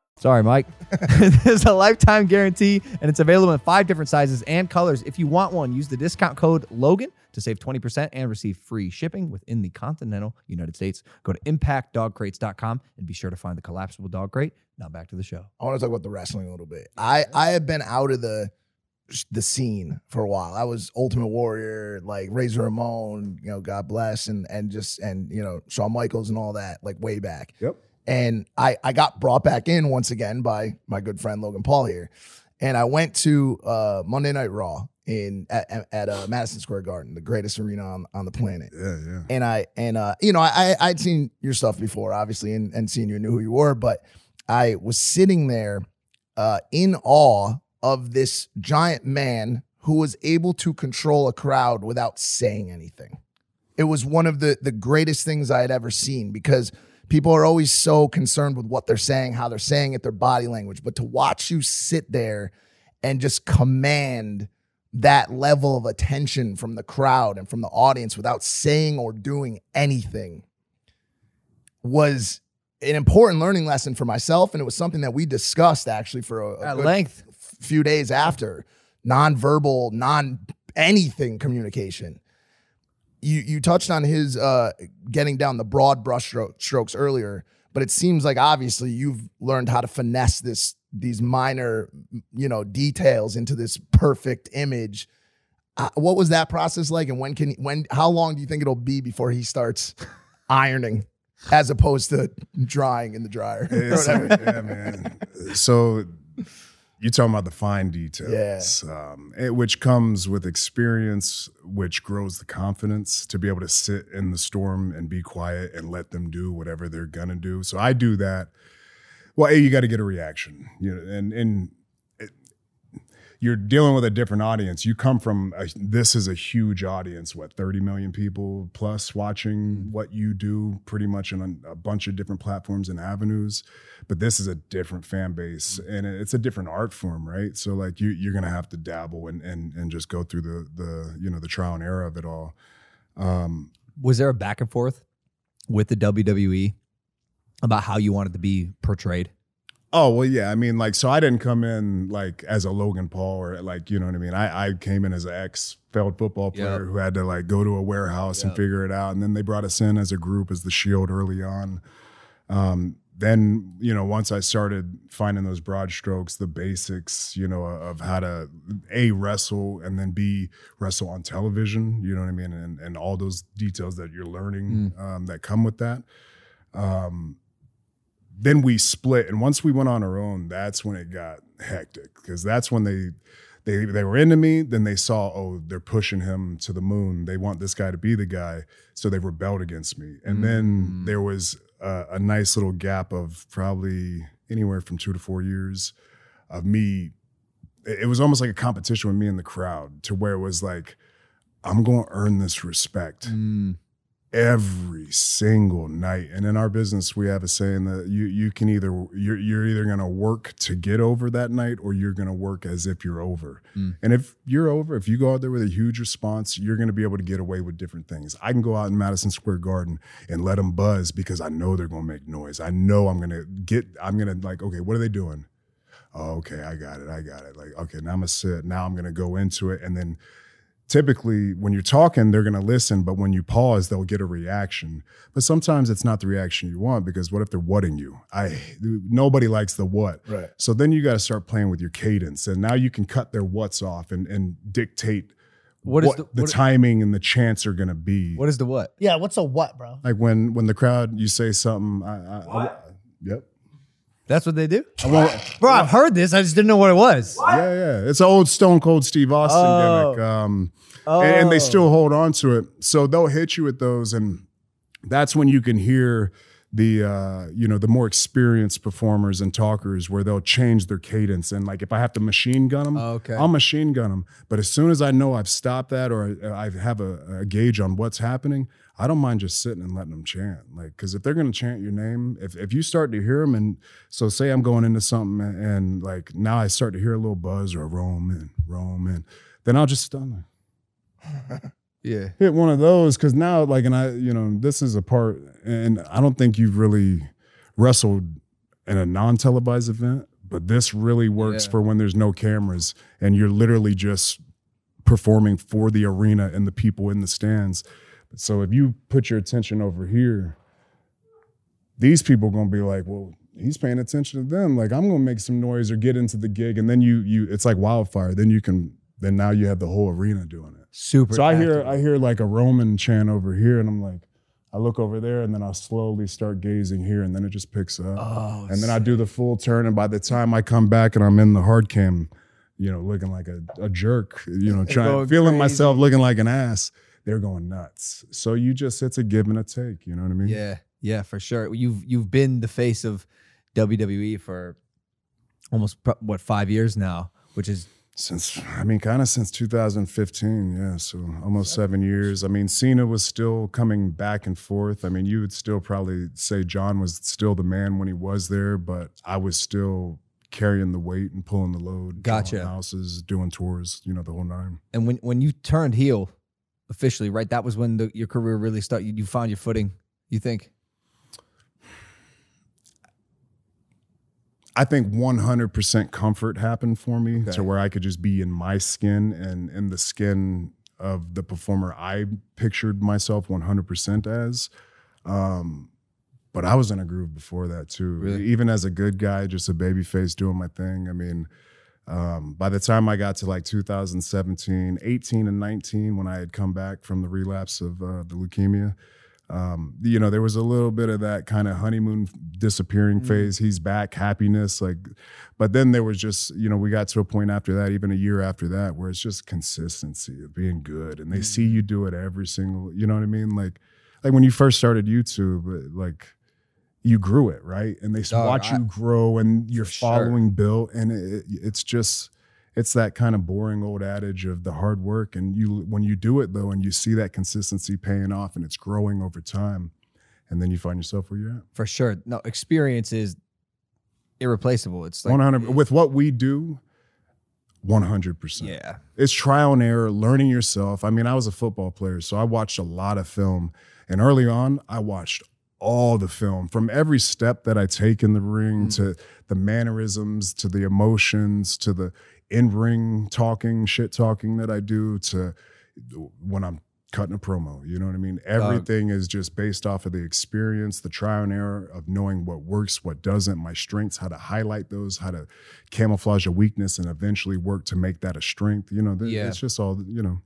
Sorry, Mike. There's a lifetime guarantee, and it's available in five different sizes and colors. If you want one, use the discount code Logan to save 20% and receive free shipping within the continental United States. Go to impactdogcrates.com and be sure to find the collapsible dog crate. Now back to the show. I want to talk about the wrestling a little bit. I I have been out of the the scene for a while. I was Ultimate Warrior, like Razor Ramon, you know, God bless, and and just and you know Shawn Michaels and all that, like way back. Yep. And I I got brought back in once again by my good friend Logan Paul here, and I went to uh, Monday Night Raw in at, at, uh, Madison Square Garden, the greatest arena on on the planet Yeah, yeah. and I and uh, you know, I I'd seen your stuff before, obviously, and, and seen you knew who you were, but I was sitting there uh, in awe of this giant man who was able to control a crowd without saying anything. It was one of the the greatest things I had ever seen because people are always so concerned with what they're saying, how they're saying it, their body language, but to watch you sit there and just command that level of attention from the crowd and from the audience without saying or doing anything was an important learning lesson for myself. And it was something that we discussed actually for a, a At length. f- few days after non-verbal, non anything communication. You you touched on his uh, getting down the broad brush strokes earlier, but it seems like obviously you've learned how to finesse this these minor you know details into this perfect image. Uh, what was that process like, and when can when how long do you think it'll be before he starts ironing as opposed to drying in the dryer? or It's whatever? like, yeah, man. So you're talking about the fine details, um, it- which comes with experience, which grows the confidence to be able to sit in the storm and be quiet and let them do whatever they're gonna do. So I do that. Well, a you got to get a reaction, you know, and and you're dealing with a different audience. You come from a, this is a huge audience, what 30 million people plus watching what you do, pretty much on a bunch of different platforms and avenues. But this is a different fan base, and it's a different art form, right? So like you you're gonna have to dabble and and and just go through the the you know the trial and error of it all. Um, Was there a back and forth with the WWE about how you wanted to be portrayed? Oh well, yeah. I mean, like, so I didn't come in like as a Logan Paul or like, you know what I mean. I, I came in as an ex failed football player Yep. who had to like go to a warehouse and figure it out, and then they brought us in as a group as the Shield early on. Um, then you know, once I started finding those broad strokes, the basics, you know, of how to a wrestle and then b wrestle on television. You know what I mean, and and all those details that you're learning um, that come with that. Um, then we split. And once we went on our own that's when it got hectic because that's when they they they were into me. Then they saw oh they're pushing him to the moon. They want this guy to be the guy. So they rebelled against me. And then mm. there was a, a nice little gap of probably anywhere from two to four years of me it it was almost like a competition with me and the crowd to where it was like i'm going to earn this respect mm. Every single night. And in our business, we have a saying that you you can either you're you're either going to work to get over that night or you're going to work as if you're over. Mm. And if you're over, if you go out there with a huge response, you're going to be able to get away with different things. I can go out in Madison Square Garden and let them buzz because I know they're going to make noise. I know I'm going to get I'm going to like, okay, what are they doing? Oh, okay, I got it. I got it. Like, okay, now I'm gonna sit. Now I'm gonna go into it. And then typically when you're talking, they're gonna listen, but when you pause, they'll get a reaction. But sometimes it's not the reaction you want because what if they're whatting you? I nobody likes the what. Right. So then you gotta start playing with your cadence. And now you can cut their what's off and, and dictate What what, is the, what- timing and the chants are gonna be. What is the what? Yeah, what's a what, bro? like when when the crowd you say something, I, I, I yep. That's what they do? Won't, Bro, I've heard this. I just didn't know what it was. Yeah, yeah. It's an old Stone Cold Steve Austin Oh. gimmick. Um, and, and they Oh. still hold on to it. So they'll hit you with those. And that's when you can hear the uh, you know the more experienced performers and talkers where they'll change their cadence and like if I have to machine gun them, Oh, okay. I'll machine gun them. But as soon as I know I've stopped that or I I have a, a gauge on what's happening, I don't mind just sitting and letting them chant. Like because if they're gonna chant your name, if if you start to hear them and so say I'm going into something and, and like now I start to hear a little buzz or Roman Roman, then I'll just stun like Yeah. hit one of those because now like and i you know this is a part and i don't think you've really wrestled in a non-televised event but this really works Yeah. for when there's no cameras and you're literally just performing for the arena and the people in the stands so if you put your attention over here these people are going to be like well he's paying attention to them like i'm going to make some noise or get into the gig and then you you it's like wildfire then you can then now you have the whole arena doing it Super. so I hear. I hear like a Roman chant over here, and I'm like, I look over there, and then I slowly start gazing here, and then it just picks up, Oh, and then I do the full turn, and by the time I come back and I'm in the hard cam, you know, looking like a, a jerk, you know, trying feeling crazy. myself looking like an ass. They're going nuts. So you just it's a give and a take. You know what I mean? Yeah, yeah, for sure. You've you've been the face of WWE for almost what five years now, which is Since I mean, kind of since 2015, yeah. So almost seven years. I mean, Cena was still coming back and forth. I mean, you would still probably say John was still the man when he was there, but I was still carrying the weight and pulling the load. Gotcha. Houses, doing tours, you know, the whole nine. and when when you turned heel officially, right? That was when the, your career really started. You, you found your footing. You think? I think 100% comfort happened for me Okay. to where I could just be in my skin and in the skin of the performer I pictured myself 100% as. Um, but I was in a groove before that too. Really? Even as a good guy, just a baby face doing my thing. I mean, um, by the time I got to like 2017, 18, and 19, when I had come back from the relapse of uh, the leukemia, um, you know, there was a little bit of that kind of honeymoon disappearing phase. He's back, happiness, like, but then there was just, you know, we got to a point after that, even a year after that, where it's just consistency of being good, and they see you do it every single, you know what I mean? Like, like when you first started YouTube, uh, like you grew it, right? And they Dog, watch I- you grow, and you're For sure. following built, and it, it's just it's that kind of boring old adage of the hard work and you when you do it though and you see that consistency paying off and it's growing over time and then you find yourself where you're at For sure. No, experience is irreplaceable. It's like 100 with what we do 100% Yeah. it's trial and error learning yourself i mean i was a football player so i watched a lot of film and early on i watched all the film from every step that i take in the ring mm. to the mannerisms to the emotions to the in-ring talking shit talking that i do to when i'm cutting a promo you know what i mean? Everything is just based off of the experience the trial and error of knowing what works what doesn't my strengths how to highlight those how to camouflage a weakness and eventually work to make that a strength you know? Th- Yeah. it's just all you know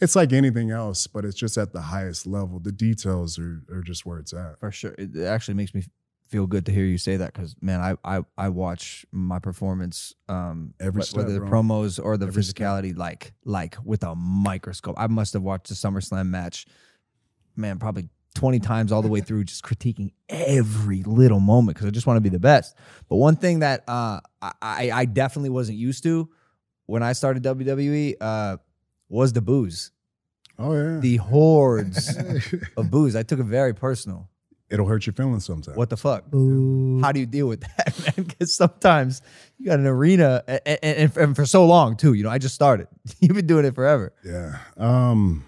it's like anything else but it's just at the highest level the details are, are just where it's at For sure. It actually makes me feel good to hear you say that because man, I I I watch my performance um Every wh- whether the bro. promos or the Every step. physicality like like with a microscope. I must have watched the SummerSlam match, man, probably 20 times all the way through, just critiquing every little moment because I just want to be the best. But one thing that uh I, I I definitely wasn't used to when I started WWE uh was the boos. oh yeah The hordes of boos. I took it very personal. it'll hurt your feelings sometimes What the fuck? Boo. How do you deal with that, man? Because sometimes you got an arena, and, and, and for so long too. You know, I just started. You've been doing it forever. Yeah. Um,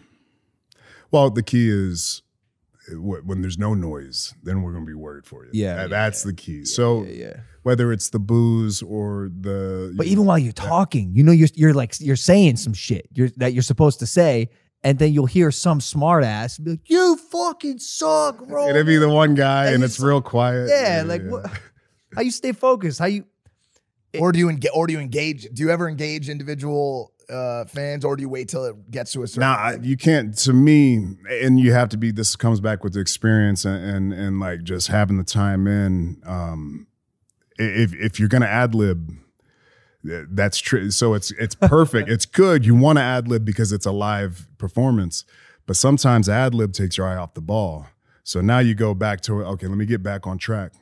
well, the key is wh- when there's no noise, then we're gonna be worried for you. Yeah, That- yeah, that's the key. So yeah, yeah. whether it's the boos or the, But even while you're talking, you know, you're you're like you're saying some shit you're, that you're supposed to say, and then you'll hear some smart ass be like, "You fucking suck, bro." it'll be the one guy, And and it's real quiet. yeah, like what? How you stay focused? How you? or do you engage? Or do you engage? Do you ever engage individual uh, fans, or do you wait till it gets to a certain? Now I- you can't. To me, and you have to be. This comes back with the experience and and, and like just having the time in. Um, if if you're gonna ad lib, that's true. So it's it's perfect. it's good. You want to ad lib because it's a live performance, but sometimes ad lib takes your eye off the ball. So now you go back to okay, let me get back on track.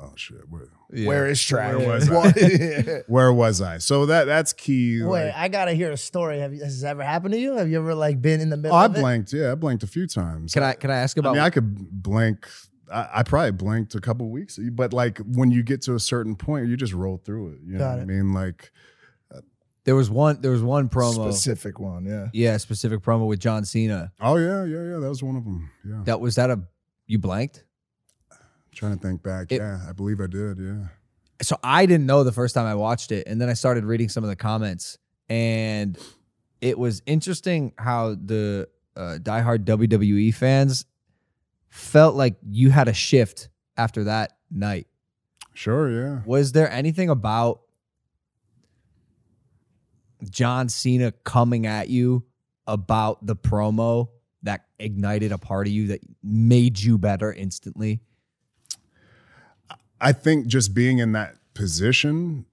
Oh shit, where, Where is track? Where was I? Where was I? So that that's key. Wait, like- I gotta hear a story. Have you, has this ever happened to you? Have you ever like been in the oh, middle I of it? blanked. Yeah, I blanked a few times. Can I can I ask I about mean, I could blank. I, I probably blanked a couple weeks, but like when you get to a certain point, you just roll through it. You know Got what it. I mean? Like, uh, there was one there was one promo. Specific one, yeah. yeah, specific promo with John Cena. oh yeah, yeah, yeah. That was one of them. Yeah. That was that a you blanked? Trying to think back. It- yeah, I believe I did. Yeah. so I didn't know the first time I watched it, and then I started reading some of the comments, and it was interesting how the uh, diehard WWE fans felt like you had a shift after that night. Sure. Yeah. Was there anything about John Cena coming at you about the promo that ignited a part of you that made you better instantly? I think just being in that position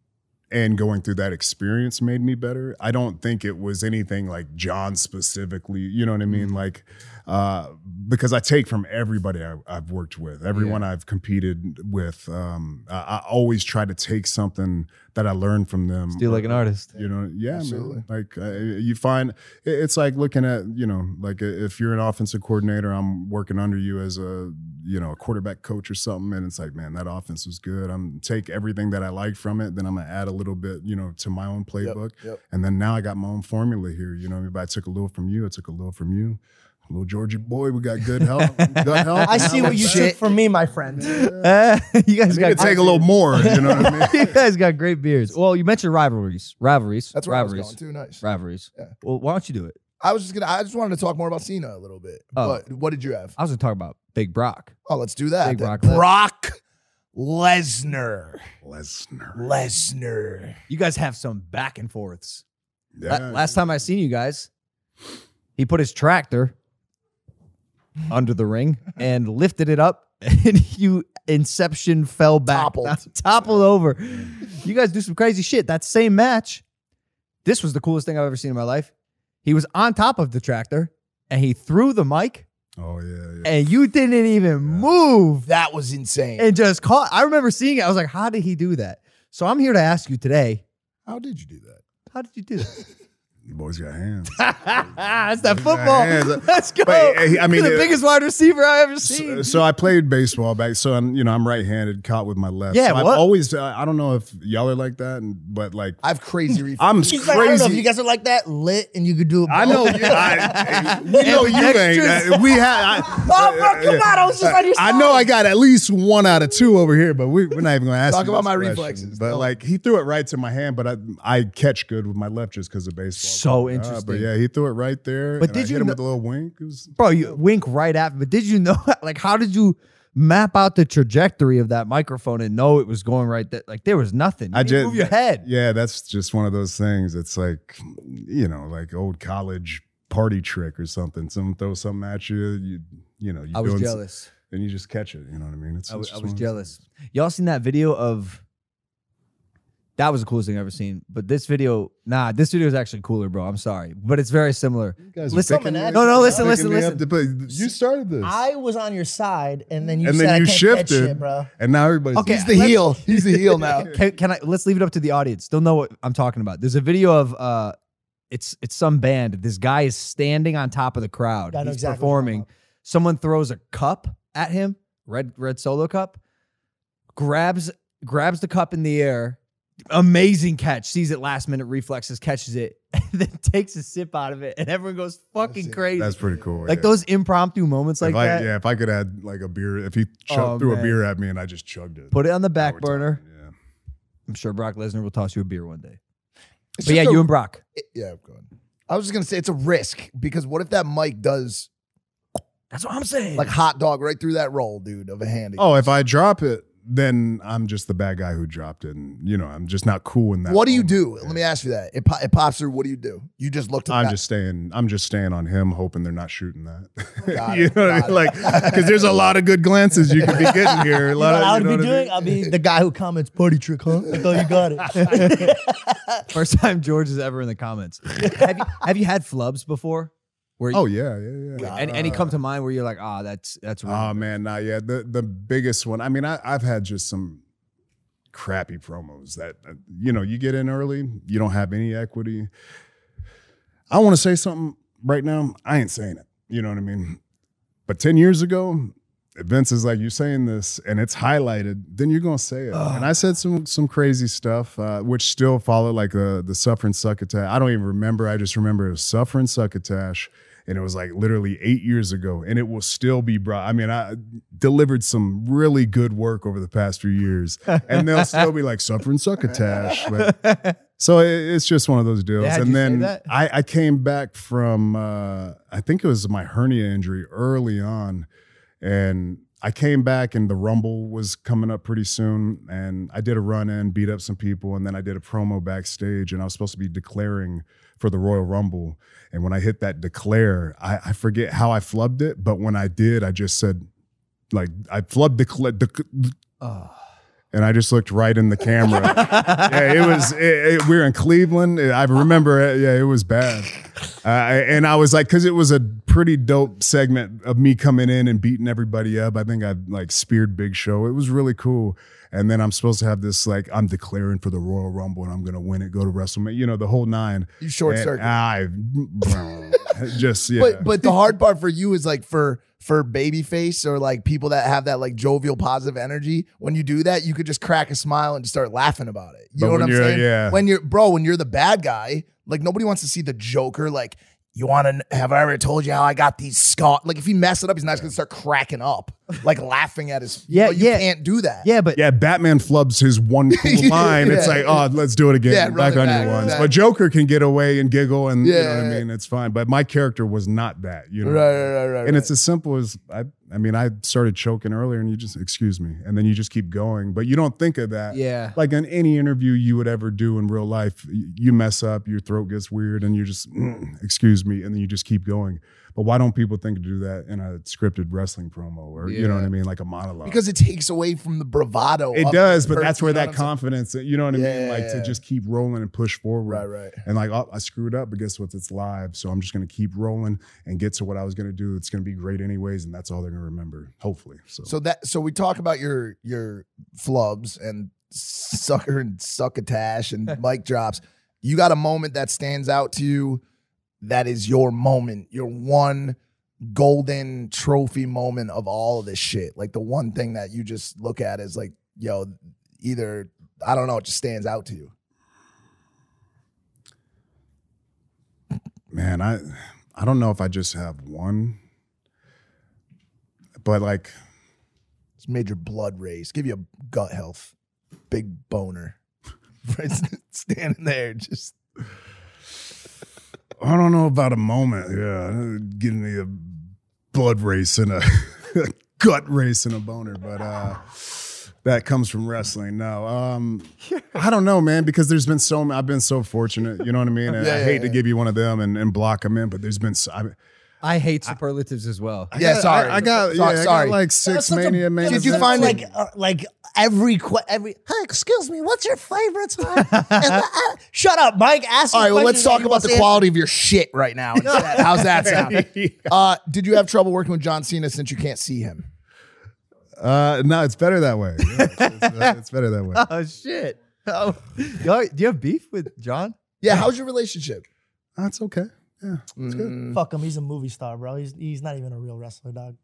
and going through that experience made me better. I don't think it was anything like John specifically, you know what I mean? Mm-hmm. Like, uh, because I take from everybody I, I've worked with, everyone I've competed with. Um, I, I always try to take something that I learned from them. Steal like an artist. You know, yeah, Absolutely. man. Like uh, you find it- it's like looking at you know, like uh, if you're an offensive coordinator, I'm working under you as a you know a quarterback coach or something, and it's like, man, that offense was good. I'm take everything that I like from it, then I'm gonna add a little bit, you know, to my own playbook, yep. and then now I got my own formula here. You know, if I took a little from you, I took a little from you. Little Georgia boy, we got good help. good help. I see what you Shit. took from me, my friend. Uh, you guys I got to take a little more. You know what I mean? you guys got great beards. Well, you mentioned rivalries, rivalries. That's where rivalries, I was going too. Nice. rivalries. Yeah. Well, why don't you do it? I was just gonna. I just wanted to talk more about Cena a little bit. Oh. But what did you have? I was gonna talk about Big Brock. Oh, let's do that. Big then. Brock Lesnar. Brock Lesnar. Lesnar. Lesnar. You guys have some back and forths. La- Yeah. last time I seen you guys, he put his tractor under the ring and lifted it up, and you Inception fell back, Toppled. toppled over. You guys do some crazy shit. That same match, this was the coolest thing I've ever seen in my life. He was on top of the tractor, and he threw the mic, Oh yeah, yeah. and you didn't even move. That was insane. and just caught. I remember seeing it. I was like, how did he do that? So I'm here to ask you today, How did you do that? how did you do that? The boy's got hands. That's that football. hands. Let's go. But, I mean, You're the it- biggest wide receiver I ever seen. So, so I played baseball back. So I'm, you know, I'm right-handed, caught with my left. Yeah, so I've what? always. Uh, I don't know if y'all are like that, but like I have crazy reflexes. I'm He's like, I don't know if crazy. you guys are like that, lit, and you could do it. I know you. I, we know you ain't. Uh, we had. I, Oh, bro, come on. I was just on your I know I got at least one out of two over here, but we, we're not even going to ask. Talk you about my question. reflexes. But No. like he threw it right to my hand, but I I catch good with my left just because of baseball. So Uh, interesting. but yeah, he threw it right there. But and did I you hit him kn- with a little wink? Was, Bro, you wink right after. But did you know, like, how did you map out the trajectory of that microphone and know it was going right there? Like, there was nothing. You I just move your head. Yeah, that's just one of those things. It's like, you know, like old college party trick or something. Someone throws something at you, you you know, you I was jealous. and you just catch it. You know what I mean? It's, I was, it's I was one of those jealous. Y'all seen that video of? That was the coolest thing I've ever seen. But this video, nah, this video is actually cooler, bro. I'm sorry, but it's very similar. You guys are Listen- picking me- No, no, listen, picking listen, me listen. up to play- You started this, I was on your side, and then you and said then I you can't catch shifted, shit, bro. and now everybody's Okay, He's the let's- heel. He's the heel now. Can, can I let's leave it up to the audience. They'll know what I'm talking about. There's a video of uh it's it's some band. This guy is standing on top of the crowd. I know He's exactly what you're performing. talking Someone throws a cup at him, red red solo cup, grabs grabs the cup in the air. Amazing catch. Sees it last minute reflexes, catches it, and then takes a sip out of it, and everyone goes fucking crazy. That's pretty cool. like yeah. those impromptu moments like if I, that. Yeah, if I could add like a beer, if he chugged, Oh, threw man. a beer at me and I just chugged it, Put it on the back burner. talking, Yeah. I'm sure Brock Lesnar will toss you a beer one day. It's But yeah, a- you and Brock. it- yeah, go ahead. I was just gonna say it's a risk because what if that mic does That's what I'm saying. like hot dog right through that roll, dude, of a handy? Oh, if I drop it, then I'm just the bad guy who dropped it, and you know I'm just not cool in that. what do you moment. do? Let me ask you that. It, po- it pops through. What do you do? You just look to the I'm back- just staying. I'm just staying on him, hoping they're not shooting that. Got you it, know, what I mean? like because there's a lot of good glances you could be getting here. A You know lot what I you would know be what I doing? mean? I'll be the guy who comments party trick, huh? I thought you got it. First time George is ever in the comments. have, you, have you had flubs before? Where Oh yeah, yeah, yeah. any, any come to mind where you're like, ah, that's that's really Oh man, nah, yeah. The the biggest one. I mean, I, I've had just some crappy promos that uh, you know you get in early, you don't have any equity. I want to say something right now. I ain't saying it. You know what I mean? But ten years ago, Vince is like, "You're saying this, and it's highlighted. Then you're gonna say it." And I said some some crazy stuff, uh, which still followed like uh, the suffering succotash. I don't even remember. I just remember it was suffering succotash and it was like literally eight years ago, and it will still be brought. I mean, I delivered some really good work over the past few years, and they'll still be like suffering succotash. But, so it- it's just one of those deals. Yeah, and then? I, I came back from uh, I think it was my hernia injury early on, and I came back and the Rumble was coming up pretty soon, and I did a run in, beat up some people, and then I did a promo backstage, and I was supposed to be declaring for the Royal Rumble. And when I hit that declare, I, I forget how I flubbed it, but when I did, I just said, like, I flubbed declare. Dec- and I just looked right in the camera. yeah, it was. It, it- we were in Cleveland. I remember. It, yeah, it was bad. Uh, and I was like, because it was a pretty dope segment of me coming in and beating everybody up. I think I like speared Big Show. It was really cool. And then I'm supposed to have this like I'm declaring for the Royal Rumble and I'm gonna win it. Go to WrestleMania. You know the whole nine. You short circuit. I just yeah. But but the hard part for you is like for for babyface or like people that have that like jovial positive energy. When you do that, you could just crack a smile and just start laughing about it. You But know what I'm saying? yeah. When you're bro, when you're the bad guy, like nobody wants to see the Joker. Like you want to have I ever told you how I got these scars? Like if he mess it up, he's not just gonna start cracking up, like laughing at his. Yeah, but you yeah. can't do that. yeah, but Yeah, Batman flubs his one cool line. It's like, oh, let's do it again. Yeah, back it on back, your ones. exactly. But Joker can get away and giggle, and you know what I mean. It's fine. But my character was not that. You know, Right, right, right, right. and it's as simple as I. I mean, I started choking earlier, and you just excuse me, and then you just keep going. But you don't think of that. Yeah. Like in any interview you would ever do in real life, you mess up, your throat gets weird, and you just "Mm, excuse me, and then you just keep going. But why don't people think to do that in a scripted wrestling promo or you know what I mean, like a monologue? because it takes away from the bravado. It does, but that's where that confidence, you know what I Yeah, mean? Like yeah, to just keep rolling and push forward. Right, right. And like, oh, I screwed up, but guess what? It's live. So I'm just going to keep rolling and get to what I was going to do. It's going to be great anyways. And that's all they're going to remember, hopefully. So, So that so we talk about your your flubs and sucker and succotash and mic drops. You got a moment that stands out to you that is your moment, your one golden trophy moment of all of this shit. Like the one thing that you just look at is like, yo, either I don't know, it just stands out to you. man, I, I don't know if I just have one, but like, It's made your blood race, give you a gut health, big boner. Standing there, just I don't know about a moment. Yeah. Giving me a blood race and a gut race and a boner, but, uh, that comes from wrestling. No, um, I don't know, man, because there's been so I've been so fortunate. You know what I mean? Yeah, I yeah, hate to yeah. give you one of them and, and block them in, but there's been so, I, I hate superlatives as well. I Yeah, got- sorry. I, I got Sorry, yeah, I got like six mania main Did you find like uh, like every que- every hey, excuse me, what's your favorite time? And, uh, Shut up, Mike. Ask. All a right, well, let's talk about the answer. quality of your shit right now. How's that sound? Uh, did you have trouble working with John Cena since you can't see him? Uh, no, it's better that way. Yeah, it's, it's, uh, it's better that way. Oh shit! Oh, do you have beef with John? Yeah, how's your relationship? That's okay. Yeah, it's good. Mm. Fuck him. He's a movie star, bro. He's he's not even a real wrestler, dog.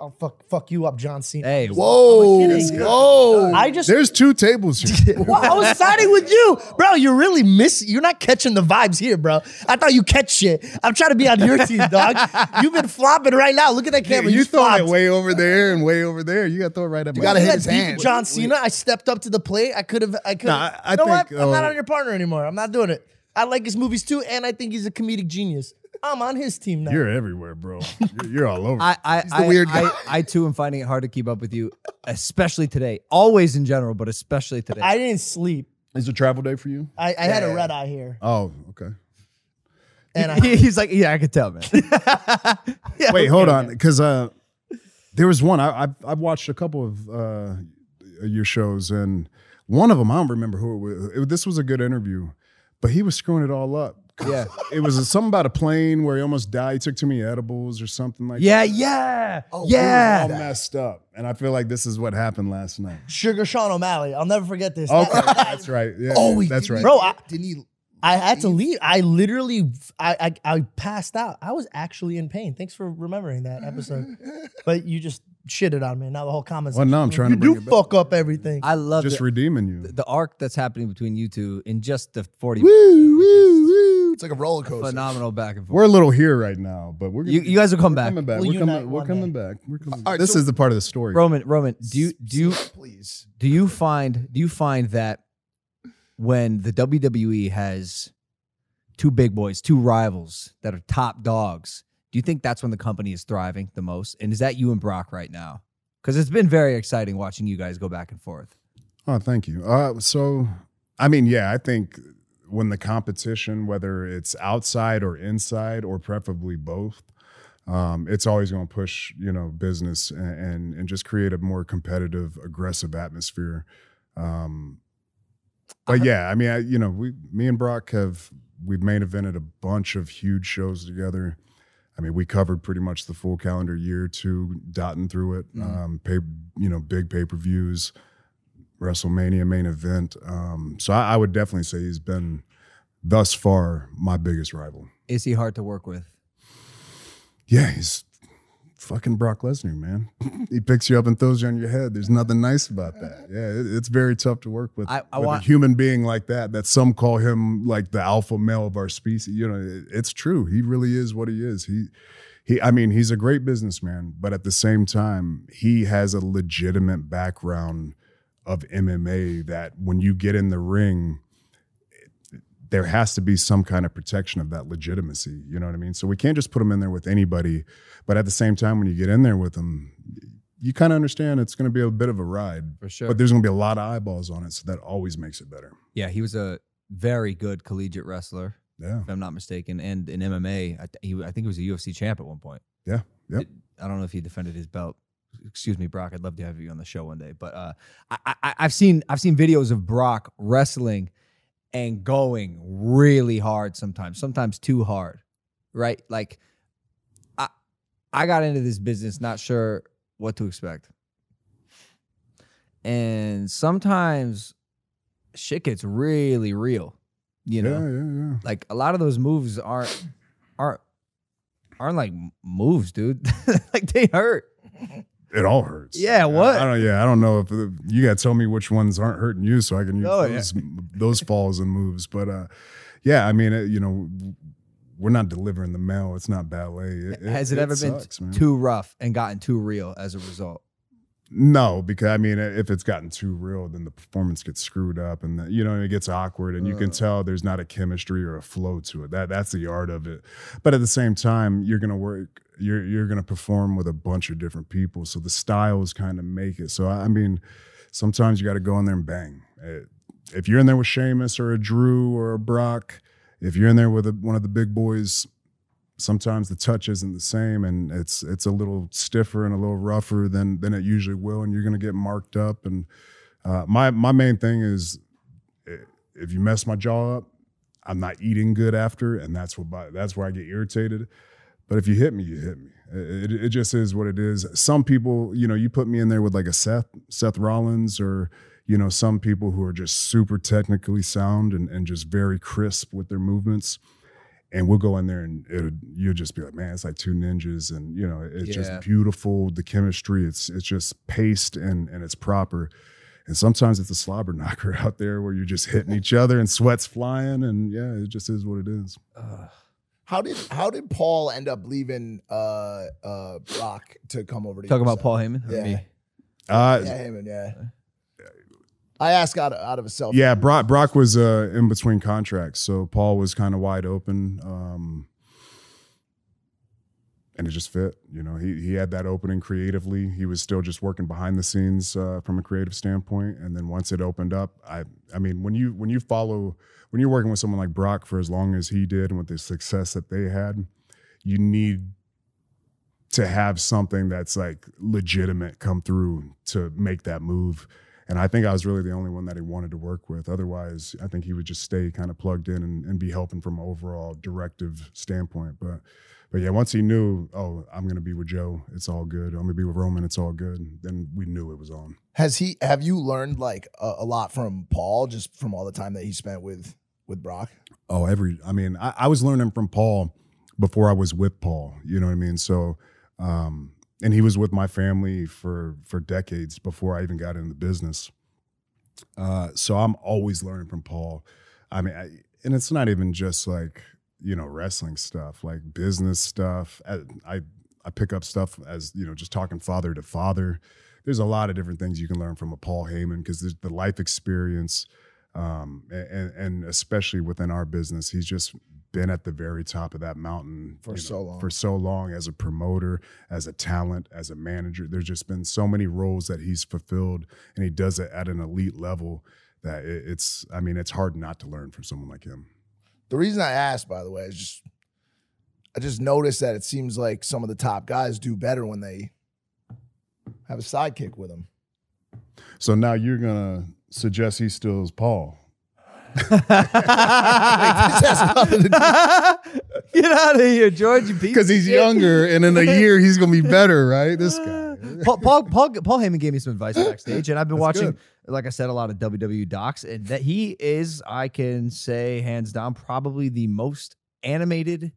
I'll fuck fuck you up, John Cena. Hey, Whoa, I'm kidding. whoa! I just There's two tables here. Well, I was siding with you, bro. You're really miss. You're not catching the vibes here, bro. I thought you catch shit. I'm trying to be on your team, dog. You've been flopping right now. Look at that camera. you You, throwing it flopped. way over there and way over there. You got to throw it right at You gotta hit had his beef with hand. John Cena. I stepped up to the plate. I could have. I could. Nah, I- I you know what? think, I'm not uh, on your partner anymore. I'm not doing it. I like his movies too, and I think he's a comedic genius. I'm on his team now. You're everywhere, bro. You're, you're all over. I I He's the I, weird guy. I too am finding it hard to keep up with you, especially today. Always in general, but especially today. I didn't sleep. Is it travel day for you? I, I had a red eye here, Oh, okay. and I, He- he's like, yeah, I could tell, man. Yeah, Wait, hold on, because uh, there was one I I've, I've watched a couple of uh, your shows, and one of them I don't remember who it was. It- this was a good interview, but he was screwing it all up Yeah. It was something about a plane where he almost died. He took too many edibles or something like that. Yeah, oh, yeah. Oh, yeah. all messed up. And I feel like this is what happened last night. Suga Sean O'Malley. I'll never forget this. Okay, that's right. Yeah, Oh, he that's right. Bro, I- didn't he? I had to leave. I literally, I, I, I passed out. I was actually in pain. Thanks for remembering that episode. but you just shitted on me. Now the whole comments. Well, no, I'm trying you to bring do it back. fuck up everything. I love Just the, redeeming you. the arc that's happening between you two in just the 40 Woo, woo, woo. It's like a roller coaster. phenomenal back and forth. We're a little here right now, but we're You, you guys will come back. we're back. coming back. We'll we're coming. We're coming back. We're coming. All right, this so- is the part of the story. Roman, Roman, do you do you please? do you find do you find that when the WWE has two big boys, two rivals that are top dogs, do you think that's when the company is thriving the most? And is that you and Brock right now? Because it's been very exciting watching you guys go back and forth. Oh, thank you. Uh, so, I mean, yeah, I think when the competition, whether it's outside or inside, or preferably both, um, it's always going to push, you know, business and, and and just create a more competitive, aggressive atmosphere. Um, but yeah, I mean, I, you know, we, me and Brock have we've main evented a bunch of huge shows together. I mean, we covered pretty much the full calendar year too, dotting through it. Um, pay, you know, big pay per views. WrestleMania main event. Um, so I, I would definitely say he's been thus far my biggest rival. Is he hard to work with? Yeah, he's fucking Brock Lesnar, man. he picks you up and throws you on your head. There's nothing nice about that. Yeah, it, it's very tough to work with, I- I with want- a human being like that. That some call him like the alpha male of our species. You know, it- it's true. He really is what he is. He. He, I mean, he's a great businessman, but at the same time, he has a legitimate background of MMA that when you get in the ring, there has to be some kind of protection of that legitimacy. You know what I mean? So we can't just put them in there with anybody. But at the same time, when you get in there with them, you kind of understand it's going to be a bit of a ride. For sure. But there's going to be a lot of eyeballs on it, so that always makes it better. Yeah, he was a very good collegiate wrestler, Yeah, if I'm not mistaken, and in MMA, I, th- he, I think he was a UFC champ at one point. yeah, yep. Did- I don't know if he defended his belt. Excuse me, Brock. I'd love to have you on the show one day. But uh, I, I, I've seen I've seen videos of Brock wrestling and going really hard sometimes, sometimes too hard, right? Like I I got into this business not sure what to expect, and sometimes shit gets really real. You know, yeah, yeah, yeah. like a lot of those moves aren't aren't aren't like moves, dude. like they hurt. It all hurts. Yeah, what? I, I don't. Yeah, I don't know if you got to tell me which ones aren't hurting you, so I can use Oh, yeah. those, those falls and moves. But uh, yeah, I mean, it, you know, we're not delivering the mail. It's not ballet. It, Has it, ever sucks, been man. too rough and gotten too real as a result? No, because I mean, if it's gotten too real, then the performance gets screwed up, and the, you know it gets awkward, and you can tell there's not a chemistry or a flow to it. That that's the art of it. But at the same time, you're gonna work. You're you're gonna perform with a bunch of different people, so the styles kind of make it. So I mean, sometimes you got to go in there and bang. Eh, If you're in there with Sheamus or a Drew or a Brock, if you're in there with a, one of the big boys, sometimes the touch isn't the same and it's it's a little stiffer and a little rougher than than it usually will and you're going to get marked up and uh, my my main thing is eh, if you mess my jaw up I'm not eating good after and that's what that's where I get irritated but if you hit me you hit me. It, it, it just is what it is. Some people you know you put me in there with like a Seth Seth Rollins or you know some people who are just super technically sound and, and just very crisp with their movements and we'll go in there and it you'll just be like, man, it's like two ninjas, and you know, it's Yeah. just beautiful. The chemistry, it's it's just paced and and it's proper. And sometimes it's a slobber knocker out there where you're just hitting each other and sweats flying, and yeah, it just is what it is. How did how did Paul end up leaving uh uh Brock to come over to Talk about side? Paul Heyman Yeah. me? Uh, Yeah, him and yeah. I ask out of, out of a self. yeah, Brock Brock was uh, in between contracts, so Paul was kind of wide open, um, and it just fit. You know, he he had that opening creatively. He was still just working behind the scenes uh, from a creative standpoint, and then once it opened up, I I mean, when you when you follow when you're working with someone like Brock for as long as he did and with the success that they had, you need to have something that's like legitimate come through to make that move. And I think I was really the only one that he wanted to work with. Otherwise, I think he would just stay kind of plugged in and, and be helping from an overall directive standpoint. But but yeah, once he knew, oh, I'm gonna be with Joe, it's all good. I'm gonna be with Roman, it's all good. Then we knew it was on. Has he? Have you learned like a, a lot from Paul just from all the time that he spent with with Brock? Oh, every. I mean, I, I was learning from Paul before I was with Paul. You know what I mean? So, um, and he was with my family for for decades before I even got into the business. Uh, so I'm always learning from Paul. I mean, I, and it's not even just like you know wrestling stuff, like business stuff. I, I pick up stuff as you know, just talking father to father. There's a lot of different things you can learn from a Paul Heyman because there's the life experience, um, and, and especially within our business, he's just been at the very top of that mountain For you so long. For so long, as a promoter, as a talent, as a manager, there's just been so many roles that he's fulfilled, and he does it at an elite level that it, it's. I mean, it's hard not to learn from someone like him. The reason I asked, by the way, is just I just noticed that it seems like some of the top guys do better when they have a sidekick with them. So now you're gonna suggest he steals Paul. Get out of here, George. Because he's younger, and in a year he's gonna be better, right? This guy. Paul, Paul, Paul, Paul Heyman gave me some advice backstage, and I've been That's watching, good. like I said, a lot of WWE docs, and that he is, I can say, hands down, probably the most animated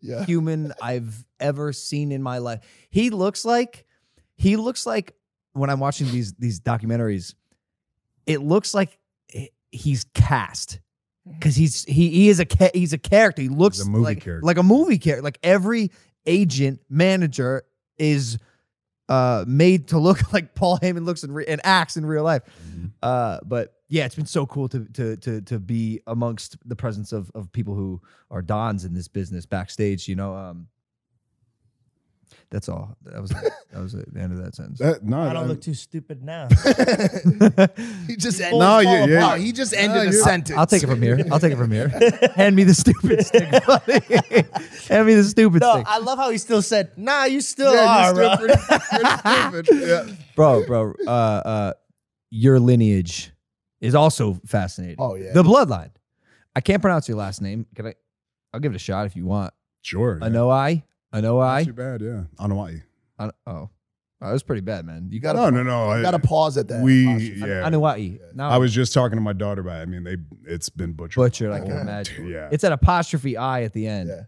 Yeah. human I've ever seen in my life. He looks like, he looks like when I'm watching these these documentaries, it looks like he's cast because he's he he is a ca- he's a character. He looks a movie like character. like a movie character. Like every agent manager is uh made to look like Paul Heyman looks in re- and acts in real life. Mm-hmm. Uh, but yeah, it's been so cool to to to to be amongst the presence of of people who are dons in this business backstage. You know, um, that's all. That was that was the end of that sentence. That, no, I don't I- look too stupid now. He just Full ended. No, fall yeah, yeah. He just No, ended a you're- sentence. I'll take it from here. I'll take it from here. Hand me the stupid stick. buddy. Hand me the stupid No, stick. I love how he still said, "Nah, you still Yeah, are, you're still bro." pretty, pretty. Yeah. bro, bro, uh, uh, your lineage is also fascinating. Oh, yeah. the bloodline. I can't pronounce your last name. Can I? I'll give it a shot if you want. Sure. yeah. Anoai, Not Anoai. too bad, yeah. Anuai. An- oh, oh, that was pretty bad, man. You got gotta, No, no, no. you gotta pause at that. we, yeah. Anuai. No, I was just talking to my daughter about. It. I mean, they it's been butchered. butchered. I Oh, can imagine. Yeah. It's an apostrophe I at the end. Yeah.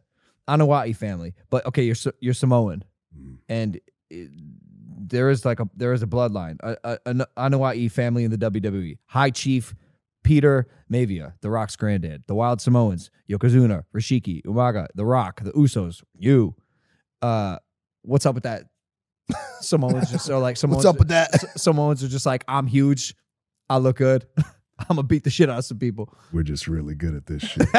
Anuai family, but okay, you're Sa- you're Samoan, Mhm. and it, there is like a there is a bloodline, a, a, an Anuai family in the WWE. High Chief Peter Maivia, The Rock's granddad, the Wild Samoans, Yokozuna, Rashiki, Umaga, The Rock, the Usos, you. Uh, what's up with that? Samoans just so like Samoans. What's up with that? S- Samoans are just like I'm huge, I look good, I'm gonna beat the shit out of some people. We're just really good at this shit. hey,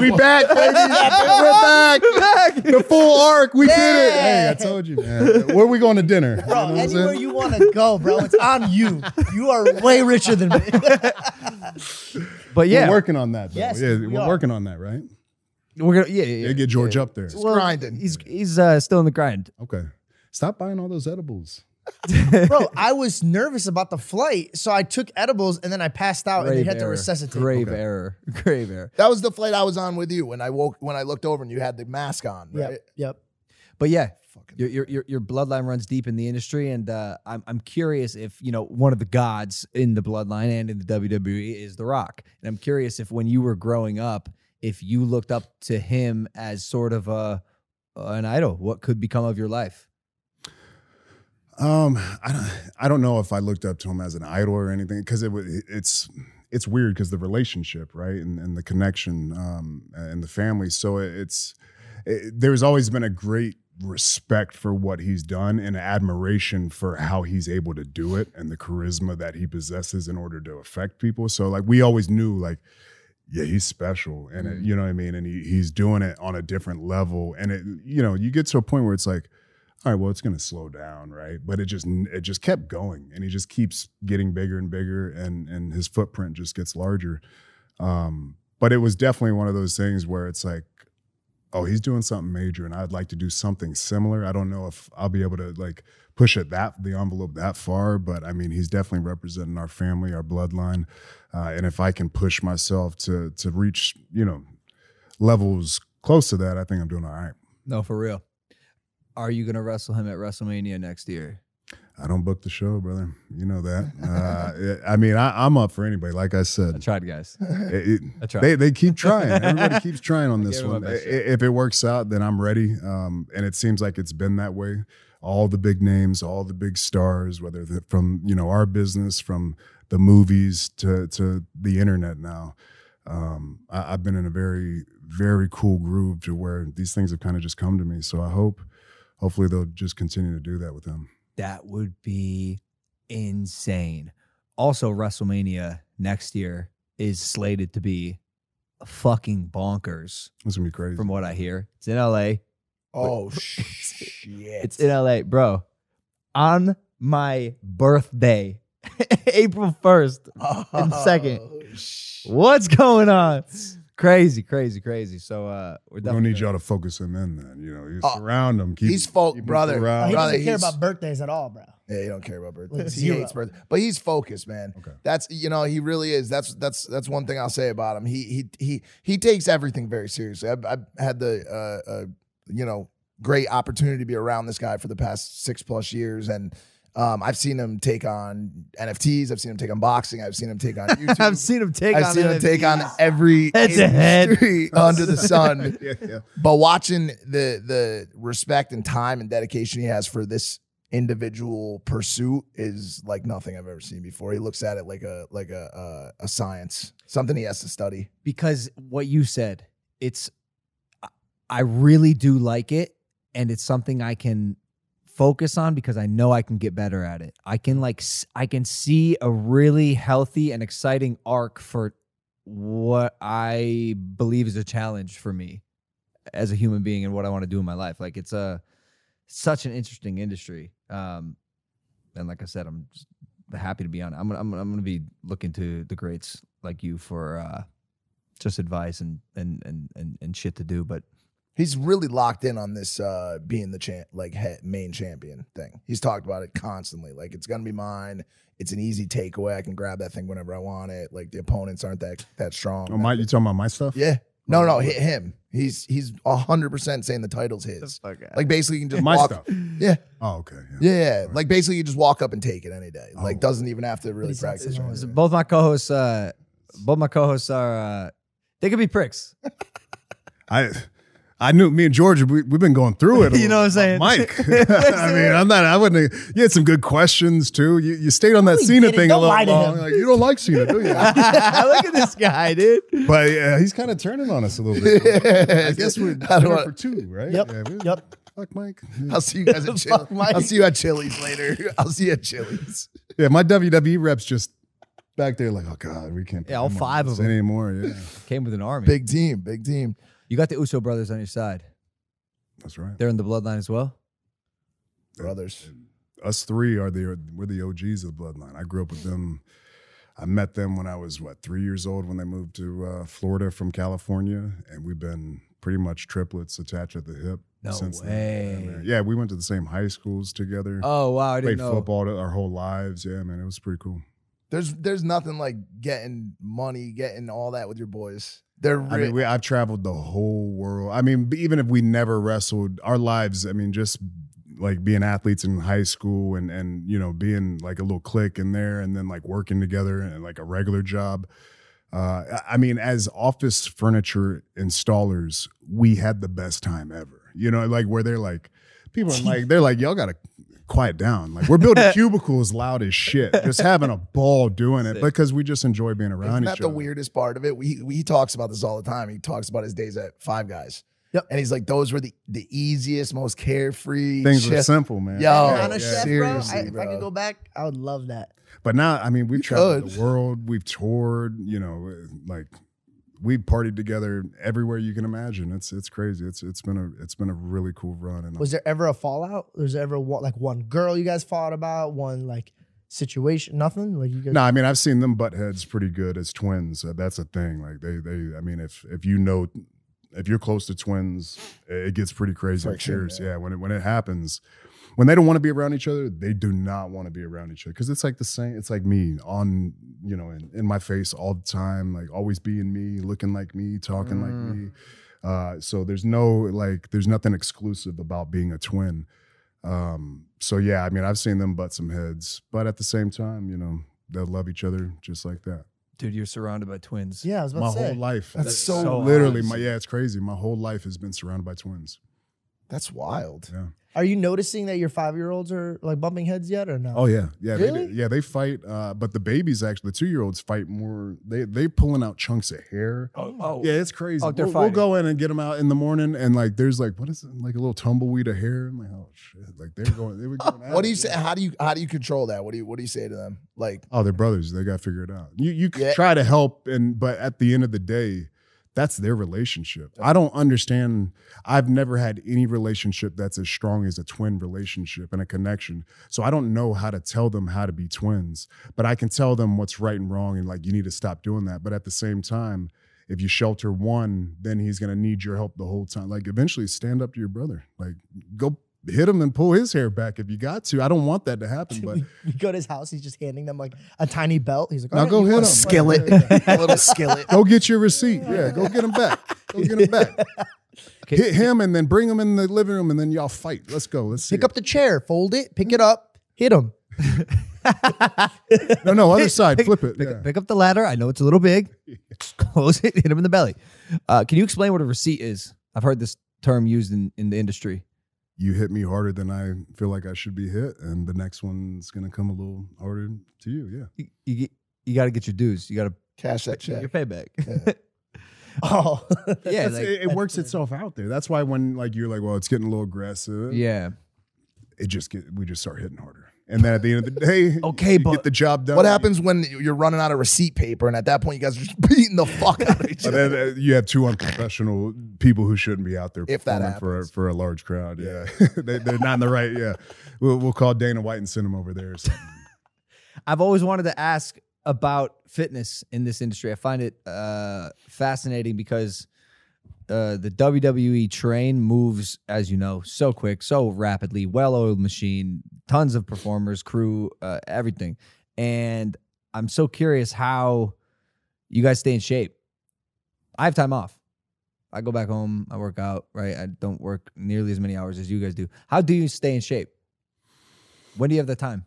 we back, baby. We're back. The full arc. We did it. Hey, I told you, man. Where we going to dinner? You know Bro, what I'm anywhere saying? you want to go, bro, it's on you. You are way richer than me. But yeah, We're working on that. Though. Yes, yeah, we we're are. working on that, right? We're gonna yeah, yeah, Yeah, yeah. get George up there. Well, grinding. He's he's uh, still in the grind. Okay. Stop buying all those edibles. bro, I was nervous about the flight, so I took edibles and then I passed out and they Grave had to resuscitate. Grave Okay. error. Grave error. That was the flight I was on with you when I woke when I looked over and you had the mask on. Right? Yep, yep. But yeah, your, your your your bloodline runs deep in the industry, and uh, I'm I'm curious if you know one of the gods in the bloodline and in the WWE is The Rock, and I'm curious if when you were growing up, if you looked up to him as sort of a an idol, what could become of your life? Um, I don't, I don't know if I looked up to him as an idol or anything because it it's it's weird because the relationship, right, and, and the connection, um, and the family. So it's it, there's always been a great respect for what he's done and admiration for how he's able to do it and the charisma that he possesses in order to affect people. So like we always knew like yeah, he's special, and it, you know what I mean. And he, he's doing it on a different level, and it, you know, you get to a point where it's like, all right, well, it's going to slow down, right? But it just, it just kept going, and he just keeps getting bigger and bigger, and and his footprint just gets larger. Um, but it was definitely one of those things where it's like, oh, he's doing something major, and I'd like to do something similar. I don't know if I'll be able to like push it that the envelope that far, but I mean, he's definitely representing our family, our bloodline, uh, and if I can push myself to to reach, you know, levels close to that, I think I'm doing all right. No, for real. Are you gonna wrestle him at WrestleMania next year? I don't book the show, brother. You know that. Uh, I mean, I, I'm up for anybody. Like I I said, tried, guys. it- it- I tried. they they keep trying. Everybody keeps trying on this one. my I- best shot. If it works out, then I'm ready. Um, and it seems like it's been that way. All the big names, all the big stars, whether they're from you know our business, from the movies to to the internet now. Um, I, I've been in a very very cool groove to where these things have kind of just come to me. So I hope, hopefully, they'll just continue to do that with them. That would be insane. Also, WrestleMania next year is slated to be fucking bonkers, It's gonna be crazy. from what I hear. It's in LA. Oh shit! It's in LA, bro. On my birthday, April 1st. and second. Oh, sh- What's going on? Crazy, crazy, crazy. So uh we're we don't need y'all to focus him in. Then you know, you Oh, surround him. Keep, he's folk, keep him brother. Oh, surround- he Brother, doesn't care about birthdays at all, bro. Yeah, he don't care about birthdays. He hates birthdays, but he's focused, man. Okay. That's you know he really is. That's that's that's one thing I'll say about him. He he he he takes everything very seriously. I've, I've had the uh, uh you know great opportunity to be around this guy for the past six plus years, and um, I've seen him take on NFTs. I've seen him take on boxing. I've seen him take on YouTube. I've seen him take I've on seen him take on every Head to head. industry under the sun. yeah, yeah. But watching the the respect and time and dedication he has for this individual pursuit is like nothing I've ever seen before. He looks at it like a like a a, a science, something he has to study. because what you said, it's I- really do like it and it's something I can focus on because I know I can get better at it. I can like I can see a really healthy and exciting arc for what I believe is a challenge for me as a human being and what I want to do in my life. Like it's a such an interesting industry. Um and like I said, I'm just happy to be on it. I'm I'm, I'm going to be looking to the greats like you for uh just advice and and and and, and shit to do. But He's really locked in on this uh being the champ like head, main champion thing. He's talked about it constantly. Like it's gonna be mine. It's an easy takeaway. I can grab that thing whenever I want it. Like the opponents aren't that that strong. Oh, my, you talking about my stuff? Yeah. No, no, hit him. He's he's hundred percent saying the title's his. Like basically, you can just My walk. stuff. Yeah, Oh, okay. yeah, yeah. Like basically, you just walk up and take it any day. Like Oh. doesn't even have to really he's not practice. saying or it. Anything. both my co-hosts, uh, both my co-hosts are uh, they could be pricks. I I knew me and George we, we've been going through it. You know what I'm saying? Mike. I mean, I'm not. I wouldn't. You had some good questions too. You you stayed on that Cena didn't. thing a little long. Like, you don't like Cena, do you? I look at this guy, dude. but yeah, he's kind of turning on us a little bit. I guess we're I for two, right? Yep. Yeah, we- Yep. Fuck Mike. I'll see you guys at Chili's. I'll see you at Chili's later. I'll see you at Chili's. Yeah, my WWE reps just back there like, oh god, we can't. Yeah, all five of them. anymore. Yeah, Came with an army. Big team, big team. You got the Uso brothers on your side. that's right. They're in the bloodline as well. Brothers. us three are the we're the OGs of the bloodline. I grew up with them. I met them when I was what three years old when they moved to uh, Florida from California, and we've been pretty much triplets attached at the hip No since way. Yeah. Yeah, we went to the same high schools together. Oh wow, I Played didn't know. football our whole lives. Yeah, man, it was pretty cool. There's there's nothing like getting money, getting all that with your boys. They're I mean, we, I've traveled the whole world. I mean, even if we never wrestled, our lives. I mean, just like being athletes in high school and and you know being like a little clique in there, and then like working together and like a regular job. Uh, I- I mean, as office furniture installers, we had the best time ever. You know, like where they're like, people are like, they're like, y'all gotta quiet down. Like we're building cubicles loud as shit, just having a ball doing it because we just enjoy being around Isn't each that the other. weirdest part of it? We, we he talks about this all the time. He talks about his days at Five Guys. Yep. And he's like, those were the the easiest, most carefree. Things were shit. simple, man. Yo, Yeah, Honest yeah. chef, seriously, bro. I, if I bro. could go back, I would love that. But now, I mean, we've You traveled could. the world. We've toured. You know, like we've partied together everywhere you can imagine. It's it's crazy. It's it's been a it's been a really cool run. And Was there ever a fallout? Was there ever one, like one girl you guys fought about? One like situation? Nothing. Like you guys. no, I mean, I've seen them butt heads pretty good as twins. Uh, that's a thing. Like they they. I mean, if if you know. If you're close to twins, it gets pretty crazy. Friction, Cheers, yeah. yeah. When it when it happens, when they don't want to be around each other, they do not want to be around each other because it's like the same. It's like me on you know in, in my face all the time, like always being me, looking like me, talking like me. Uh, so there's no like there's nothing exclusive about being a twin. Um, so yeah, I mean I've seen them butt some heads, but at the same time, you know they'll love each other just like that. Dude, you're surrounded by twins. Yeah, I was about My to say. whole life, That's so so literally odd. my yeah, it's crazy. My whole life has been surrounded by twins. That's wild. Yeah. Are you noticing that your five year olds are like bumping heads yet or no? Oh yeah, yeah, they Really? do. yeah. They fight, uh, but the babies actually, the two year olds fight more. They they pulling out chunks of hair. Oh, oh. Yeah, it's crazy. Oh, they're we'll, we'll go in and get them out in the morning, and like there's like what is it? Like a little tumbleweed of hair. I'm like, oh shit! Like they're going. They were going What do you say? How do you how do you control that? What do you what do you say to them? Like Oh, they're brothers. They got to figure it out. You you can Yeah. try to help, and but at the end of the day, that's their relationship. I don't understand. I've never had any relationship that's as strong as a twin relationship and a connection. So I don't know how to tell them how to be twins, but I can tell them what's right and wrong, and like you need to stop doing that. But at the same time. If you shelter one, then he's gonna need your help the whole time. Like eventually, stand up to your brother. Like go hit him and pull his hair back if you got to. I don't want that to happen, but we, we go to his house. He's just handing them like a tiny belt. He's like, Now "All right, go hit him. skillet, a little skillet. Go get your receipt. Yeah, go get him back. Go get him back. Hit him and then bring him in the living room and then y'all fight. Let's go. Let's see. Pick up the chair, fold it, pick it up, hit him. No, no, other side. Flip it. Pick, Yeah. pick up the ladder. I know it's a little big. Close it, hit him in the belly. Uh, can you explain what a receipt is? I've heard this term used in, in the industry. You hit me harder than I feel like I should be hit, and the next one's gonna come a little harder to you. Yeah. You, you, get- you got to get your dues. You got to Cash that check. your check. payback. Oh, yeah, like, it, it works itself out there. That's why when like you're like, well, it's getting a little aggressive. yeah. It just get we just start hitting harder, and then at the end of the day, Okay, you but- get the job done. What happens when you're running out of receipt paper and at that point you guys are just beating the fuck out of each other? then uh, you have two unprofessional people who shouldn't be out there If that for a, for a large crowd. Yeah, they, they're not in the right. Yeah, we'll, we'll call Dana White and send him over there. I've always wanted to ask about fitness in this industry. I find it uh, fascinating because uh, the WWE train moves, as you know, so quick, so rapidly, well-oiled machine, tons of performers, crew, uh, everything, and I'm so curious how you guys stay in shape. I have time off. I go back home. I work out. Right. I don't work nearly as many hours as you guys do. How do you stay in shape? When do you have the time?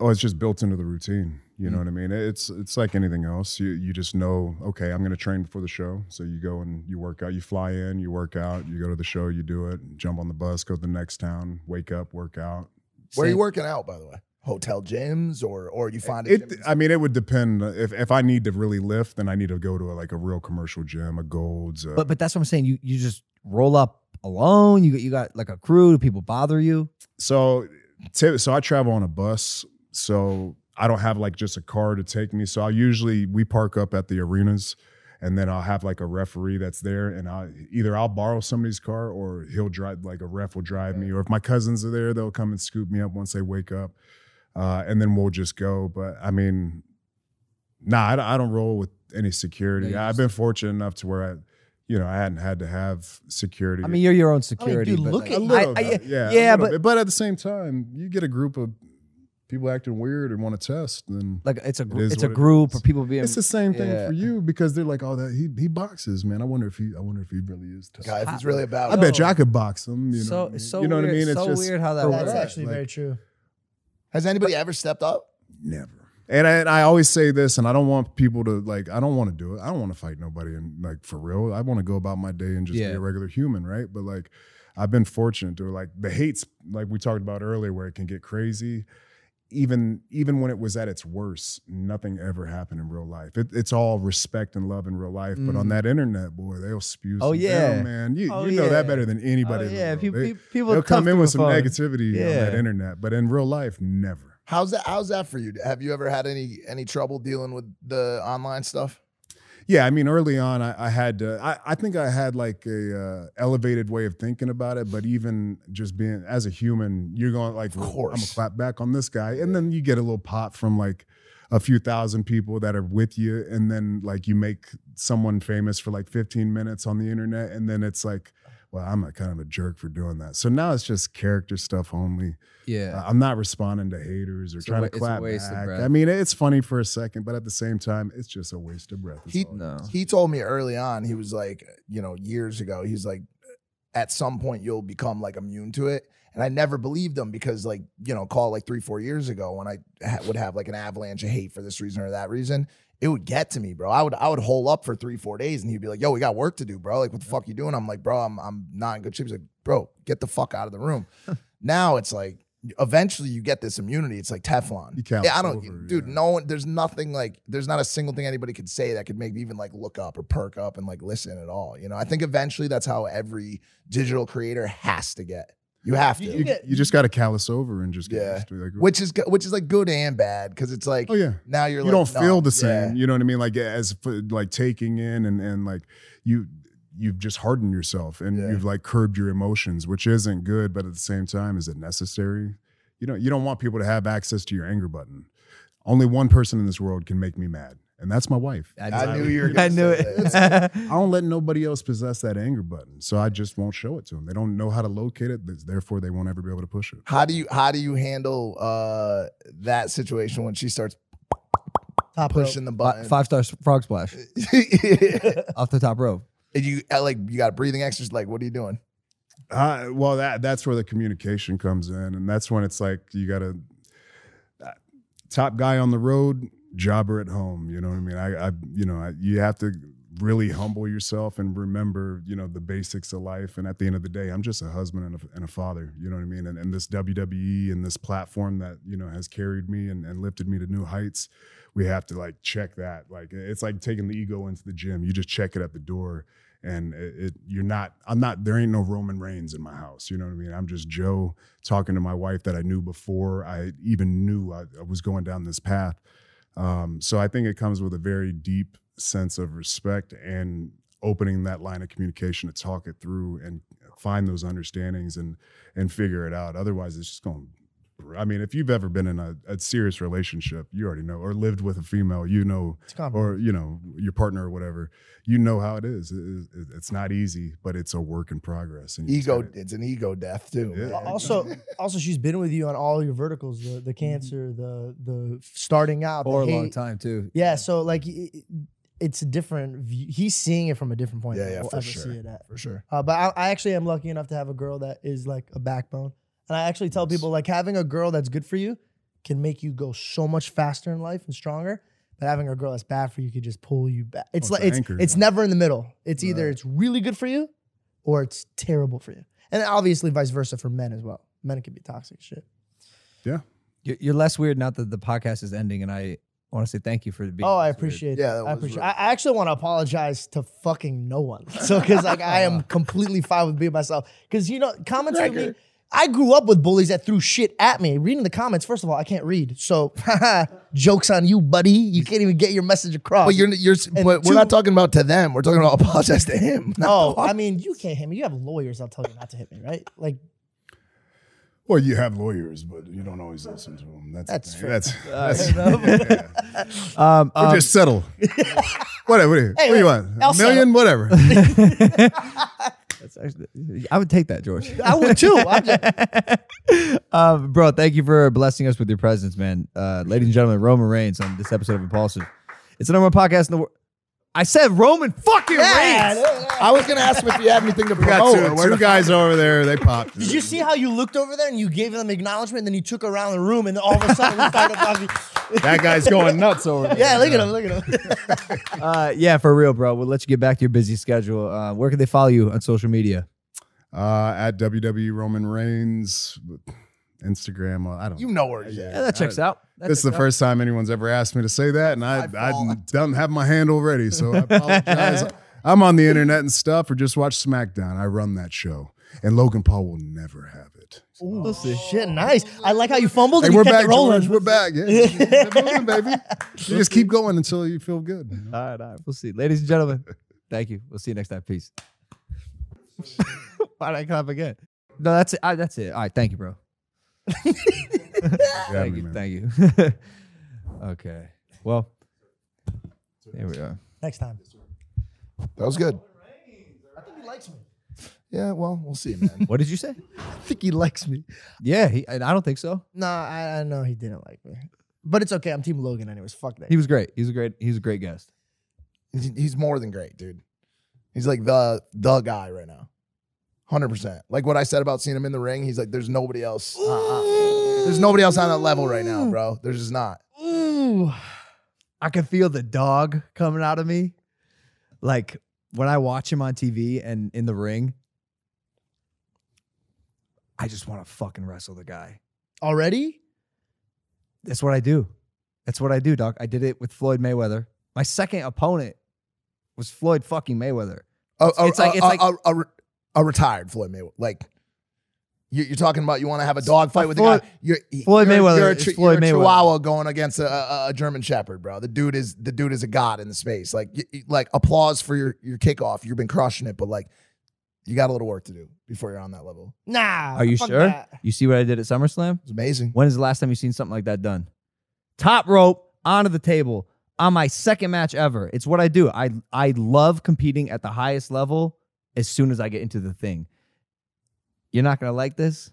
Oh, it's just built into the routine. You Mm. know what I mean? It's it's like anything else. You you just know, okay, I'm going to train before the show. So you go and you work out. You fly in, you work out. You go to the show, you do it. Jump on the bus, go to the next town, wake up, work out. Where are you working out, by the way? Hotel gyms or or you find a It, gym? I mean, it would depend. If if I need to really lift, then I need to go to a, like a real commercial gym, a Gold's. A, But but that's what I'm saying. You you just roll up alone. You got you got like a crew. Do people bother you? So, t- so I travel on a bus, so I don't have like just a car to take me. So I usually we park up at the arenas, and then I'll have like a referee that's there, and I either I'll borrow somebody's car or he'll drive. Like a ref will drive me, or if my cousins are there, they'll come and scoop me up once they wake up, uh, and then we'll just go. But I mean, nah, I, don't- I don't roll with any security. No, you I've been fortunate enough to where I. You know, I hadn't had to have security. I mean, you're your own security. dude, but look like- at A little I- I- bit, yeah, yeah, but bit. but at the same time, you get a group of people acting weird and want to test, then like it's a gr- is it's a what it group of people being. it's the same thing yeah. for you because they're like, oh, that he he boxes, man. I wonder if he, I wonder if he really is tough. Guy, if it's really about I bet you I could box him. You know, so what I mean? so you know weird, what I mean? It's so just weird how that for works. That's actually Like, very true. Has anybody ever stepped up? never. And I, and I always say this, and I don't want people to like. I don't want to do it. I don't want to fight nobody, and like for real, I want to go about my day and just Yeah. be a regular human, right? But like, I've been fortunate to like the hates, like we talked about earlier, where it can get crazy. Even even when it was at its worst, nothing ever happened in real life. It, it's all respect and love in real life. But on Mm. that internet, boy, they'll spew. Oh, some yeah. venom, man. You, Oh, you know yeah. that better than anybody. Oh, in the yeah, world. people They, people will come in with some phone. negativity on that internet, but in real life, never. How's that? How's that for you? Have you ever had any any trouble dealing with the online stuff? Yeah, I mean, early on, I, I had to. I, I think I had like a uh, elevated way of thinking about it. But even just being as a human, you're going like, Of well, I'm course. gonna clap back on this guy, and then you get a little pop from like a few thousand people that are with you, and then like you make someone famous for like 15 minutes on the internet, and then it's like. Well, I'm a kind of a jerk for doing that. So now it's just character stuff only. Yeah. Uh, I'm not responding to haters or It's trying wa- to it's a clap waste of back. breath. I mean, it's funny for a second, but at the same time, it's just a waste of breath. He No. he told me early on. He was like, you know, years ago. He's like, at some point you'll become like immune to it. And I never believed him because, like, you know, call like three, four years ago when I ha- would have like an avalanche of hate for this reason or that reason, it would get to me, bro. I would I would hole up for three, four days, and he'd be like, "Yo, we got work to do, bro. Like, what the fuck you doing?" I'm like, "Bro, I'm I'm not in good shape." He's like, "Bro, get the fuck out of the room." now it's like, eventually you get this immunity. It's like Teflon. You callous yeah, I don't, over, dude. yeah. No one. There's nothing like. There's not a single thing anybody could say that could make me even like look up or perk up and like listen at all. You know, I think eventually that's how every digital creator has to get. You have to. You You, get- you just got to callous over and just get Yeah. used to it. Like, which is which is like good and bad because it's like oh yeah, now you're you like don't no, feel the yeah. same. You know what I mean? Like as for, like taking in and and like you you've just hardened yourself and Yeah. you've like curbed your emotions, which isn't good. But at the same time, is it necessary? You don't you don't want people to have access to your anger button. Only one person in this world can make me mad, and that's my wife. I knew you were. Gonna I knew it. I don't let nobody else possess that anger button, so I just won't show it to them. They don't know how to locate it, therefore they won't ever be able to push it. How do you how do you handle uh that situation when she starts Top rope. pushing the button? Five star frog splash off the top rope. and you uh, like you got breathing exercise. Like, what are you doing? Uh, well, that that's where the communication comes in, and that's when it's like you got to top guy on the road, jobber at home. You know what I mean? I, I you know, I, you have to really humble yourself and remember, you know, the basics of life. And at the end of the day, I'm just a husband and a, and a father. You know what I mean? And, and this WWE and this platform that you know has carried me and, and lifted me to new heights. We have to like check that. Like it's like taking the ego into the gym. You just check it at the door and it, it you're not i'm not there ain't no roman reigns in my house you know what i mean i'm just joe talking to my wife that i knew before i even knew i, I was going down this path um, so i think it comes with a very deep sense of respect and opening that line of communication to talk it through and find those understandings and and figure it out. Otherwise it's just going I mean, if you've ever been in a, a serious relationship, you already know, or lived with a female, you know, or you know your partner or whatever you know how it is It- it- it's not easy but it's a work in progress and Ego. gotta- It's an ego death too. Yeah. also, also, she's been with you on all your verticals: the the cancer, the the starting out, For a the long time too. Yeah, so like, it, it- it's a different view. He's seeing it from a different point. Yeah, than yeah, we'll for ever sure. see it at. for sure. Uh, but I, I actually am lucky enough to have a girl that is like a backbone, and I actually tell people like having a girl that's good for you can make you go so much faster in life and stronger. But having a girl that's bad for you could just pull you back. It's Oh, like it's it's anchor. it's never in the middle. It's either Right. it's really good for you, or it's terrible for you. And obviously vice versa for men as well. Men can be toxic shit. yeah You're, you're less weird now that the podcast is ending, and I want to say thank you for being. Oh, I less weird. appreciate. Yeah, that. that I was appreciate. really- I I actually want to apologize to fucking no one. So because like I am completely fine with being myself. Because you know comments for me. I grew up with bullies that threw shit at me. Reading the comments, first of all, I can't read. So jokes on you, buddy. You can't even get your message across. But you're you're. But we're two- not talking about to them. We're talking about apologize to him. not Oh, I mean, you can't hit me. You have lawyers. I'll tell you not to hit me, right? Like, well you have lawyers but you don't always listen to them that's That's the fair. that's, that's Um, or um, just settle whatever what do you, what do you want I'll a million whatever that's actually- I would take that, George. I would too. Just- um, bro, thank you for blessing us with your presence, man. Uh, ladies and gentlemen, Roman Reigns on this episode of Impaulsive. It's the number one podcast in the world. I said Roman fucking Reigns. I was gonna ask him if he had anything to we got promote. two, where two the guys over there they popped Did you see how you looked over there and you gave them acknowledgement, and then you took around the room, and then all of a sudden we started talking. that guy's going nuts over there Yeah, look at him. Look at him. Uh, yeah, for real, bro. We'll let you get back to your busy schedule. Uh, where can they follow you on social media? uh, at WWE Roman Reigns Instagram uh, I don't You know know where he's Yeah, at. that checks out. That this is the out. first time anyone's ever asked me to say that, and I, My I don't have my handle ready, so I apologize. I'm on the internet and stuff, or just watch SmackDown. I run that show, and Logan Paul will never have it. Ooh, shit, nice. I like how you fumbled Hey, and we're kept back, it rolling. George. We're back. Yeah, Keep moving, baby. You just keep going until you feel good. you know? All right, all right. We'll see. Ladies and gentlemen, thank you. We'll see you next time. Peace. Why did I clap again? No, that's it. I, that's it. All right. Thank you, bro. Yeah, Thank me, you. man. Thank you. okay. Well, there we are. Next time. That was good. I think he likes me. Yeah, well, we'll see, man. What did you say? I think he likes me. Yeah, he, I don't think so. Nah, I, I know he didn't like me. But it's okay. I'm Team Logan anyways. Fuck that. He was great. He's a great. He's a great guest. He's- He's more than great, dude. He's like the the guy right now. 100%. Like what I said about seeing him in the ring, he's like there's nobody else. uh-uh. There's nobody else on that level right now, bro. There's just not. Ooh. I can feel the dog coming out of me. Like when I watch him on TV and in the ring, I just want to fucking wrestle the guy. Already? That's what I do. That's what I do, dog. I did it with Floyd Mayweather. My second opponent was Floyd fucking Mayweather. A- It's like- a- it's uh, like- uh, uh, a, a, re- a retired Floyd Mayweather. Like you- you're talking about you want to have a dog fight with Floyd- a guy. You're, Floyd you're, Mayweather You're a, is chi- Floyd you're a Mayweather. Chihuahua going against a, a, a German Shepherd, bro. The dude is the dude is a god in the space. Like y- y- like applause for your your kickoff. You've been crushing it, but like you got a little work to do before you're on that level. Nah. Are you fuck sure? that. You see what I did at SummerSlam? It's amazing. When is the last time you seen something like that done? Top rope onto the table on my second match ever. It's what I do. I I love competing at the highest level as soon as I get into the thing. You're not gonna like this.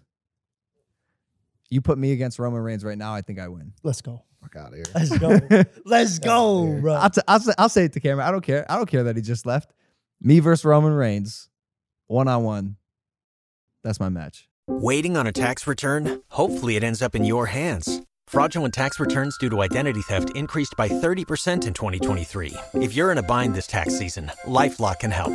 You put me against Roman Reigns right now, I think I win. Let's go. Fuck out of here. Let's go. Let's go, bro. I'll, t- I'll, say, I'll say it to camera. I don't care. I don't care that he just left. Me versus Roman Reigns, one on one. That's my match. Waiting on a tax return? Hopefully, it ends up in your hands. Fraudulent tax returns due to identity theft increased by 30% in 2023. If you're in a bind this tax season, LifeLock can help.